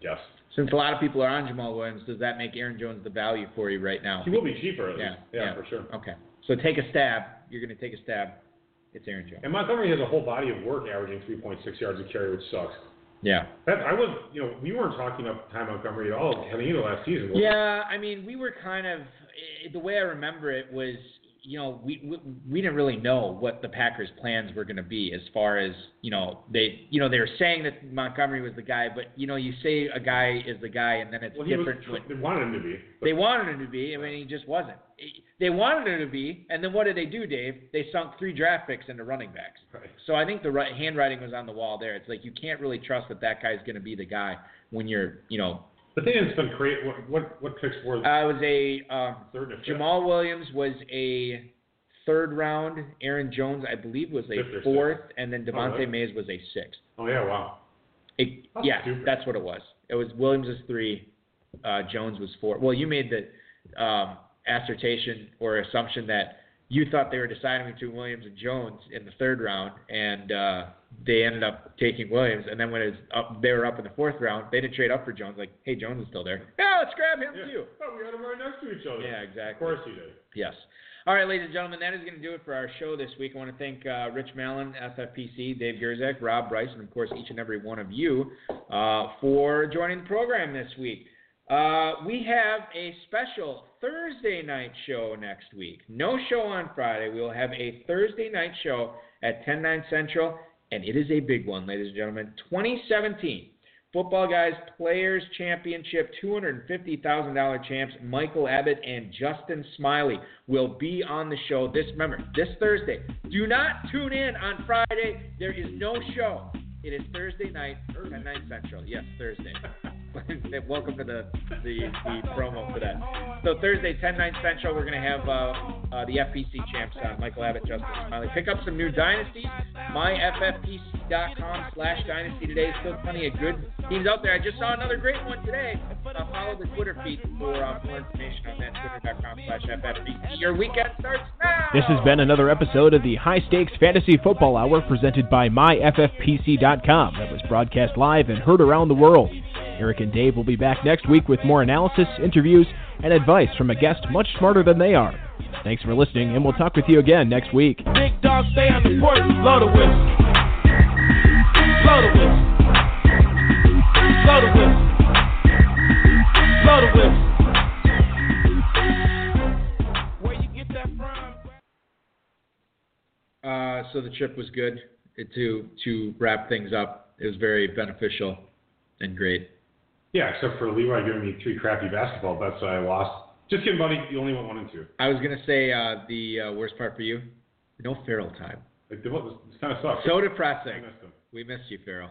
guess. Since a lot of people are on Jamaal Williams, does that make Aaron Jones the value for you right now? He will be cheaper. Yeah, yeah, yeah, for sure. Okay, so take a stab. You're going to take a stab. It's Aaron Jones. And Montgomery has a whole body of work averaging 3.6 yards a carry, which sucks. Yeah. That I was, you know, we weren't talking up Ty Montgomery at all heading into last season. Yeah, I mean, we were kind of eh, the way I remember it was you know, we, we we didn't really know what the Packers' plans were going to be as far as you know they you know they were saying that Montgomery was the guy, but you know you say a guy is the guy and then it's well, different. Was, they wanted him to be. They wanted him to be. I mean, he just wasn't. They wanted him to be, and then what did they do, Dave? They sunk three draft picks into running backs. Right. So I think the right, handwriting was on the wall there. It's like you can't really trust that that guy's going to be the guy when you're you know the thing that's been great. What what, what picks were? Uh, it was a um, third. Jamaal Williams was a third round. Aaron Jones, I believe, was a fourth, and then Devante oh? Mays was a sixth. Oh yeah, wow. It, that's yeah, stupid. that's what it was. It was Williams was three, uh, Jones was four. Well, you made the um, assertion or assumption that you thought they were deciding between Williams and Jones in the third round, and uh, they ended up taking Williams. And then when it was up, they were up in the fourth round. They didn't trade up for Jones. Like, hey, Jones is still there. Yeah, let's grab him yeah. too. Oh, we had them right next to each other. Yeah, exactly. Of course he did. Yes. All right, ladies and gentlemen, that is going to do it for our show this week. I want to thank uh, Rich Mallon, SFPC, Dave Gerczak, Rob Bryce, and of course each and every one of you uh, for joining the program this week. Uh, we have a special Thursday night show next week. No show on Friday. We will have a Thursday night show at 10 9 Central, and it is a big one, ladies and gentlemen. 2017 Footballguys Players Championship $250,000 champs Michael Abbott and Justin Smiley will be on the show this remember this Thursday. Do not tune in on Friday. There is no show. It is Thursday night, 10 9 Central. Yes, Thursday. Welcome to the, the, the promo for that. So Thursday, 10 9 Central, we're going to have uh, uh, the FPC champs, on Michael Abbott, Justin Smiley. Pick up some new dynasties. MyFFPC.com slash dynasty today. Still plenty of good teams out there. I just saw another great one today. Uh, follow the Twitter feed for uh, more information on that. Twitter.com slash FFPC. Your weekend starts now. This has been another episode of the High Stakes Fantasy Football Hour presented by MyFFPC.com that was broadcast live and heard around the world. Eric and Dave will be back next week with more analysis, interviews, and advice from a guest much smarter than they are. Thanks for listening, and we'll talk with you again next week. Big dog stay on the porch, blow the whistle. Blow the whistle. Blow the whistle. Blow the whistle. Where you get that from? Uh, so the trip was good. It, to to wrap things up, it was very beneficial and great. Yeah, except for Leroy giving me three crappy basketball bets that I lost. Just kidding, buddy. You only went one and two. I was gonna say uh, the uh, worst part for you, no Farrell time. Like, this, this kind of sucks. So depressing. missed him. We missed you, Farrell.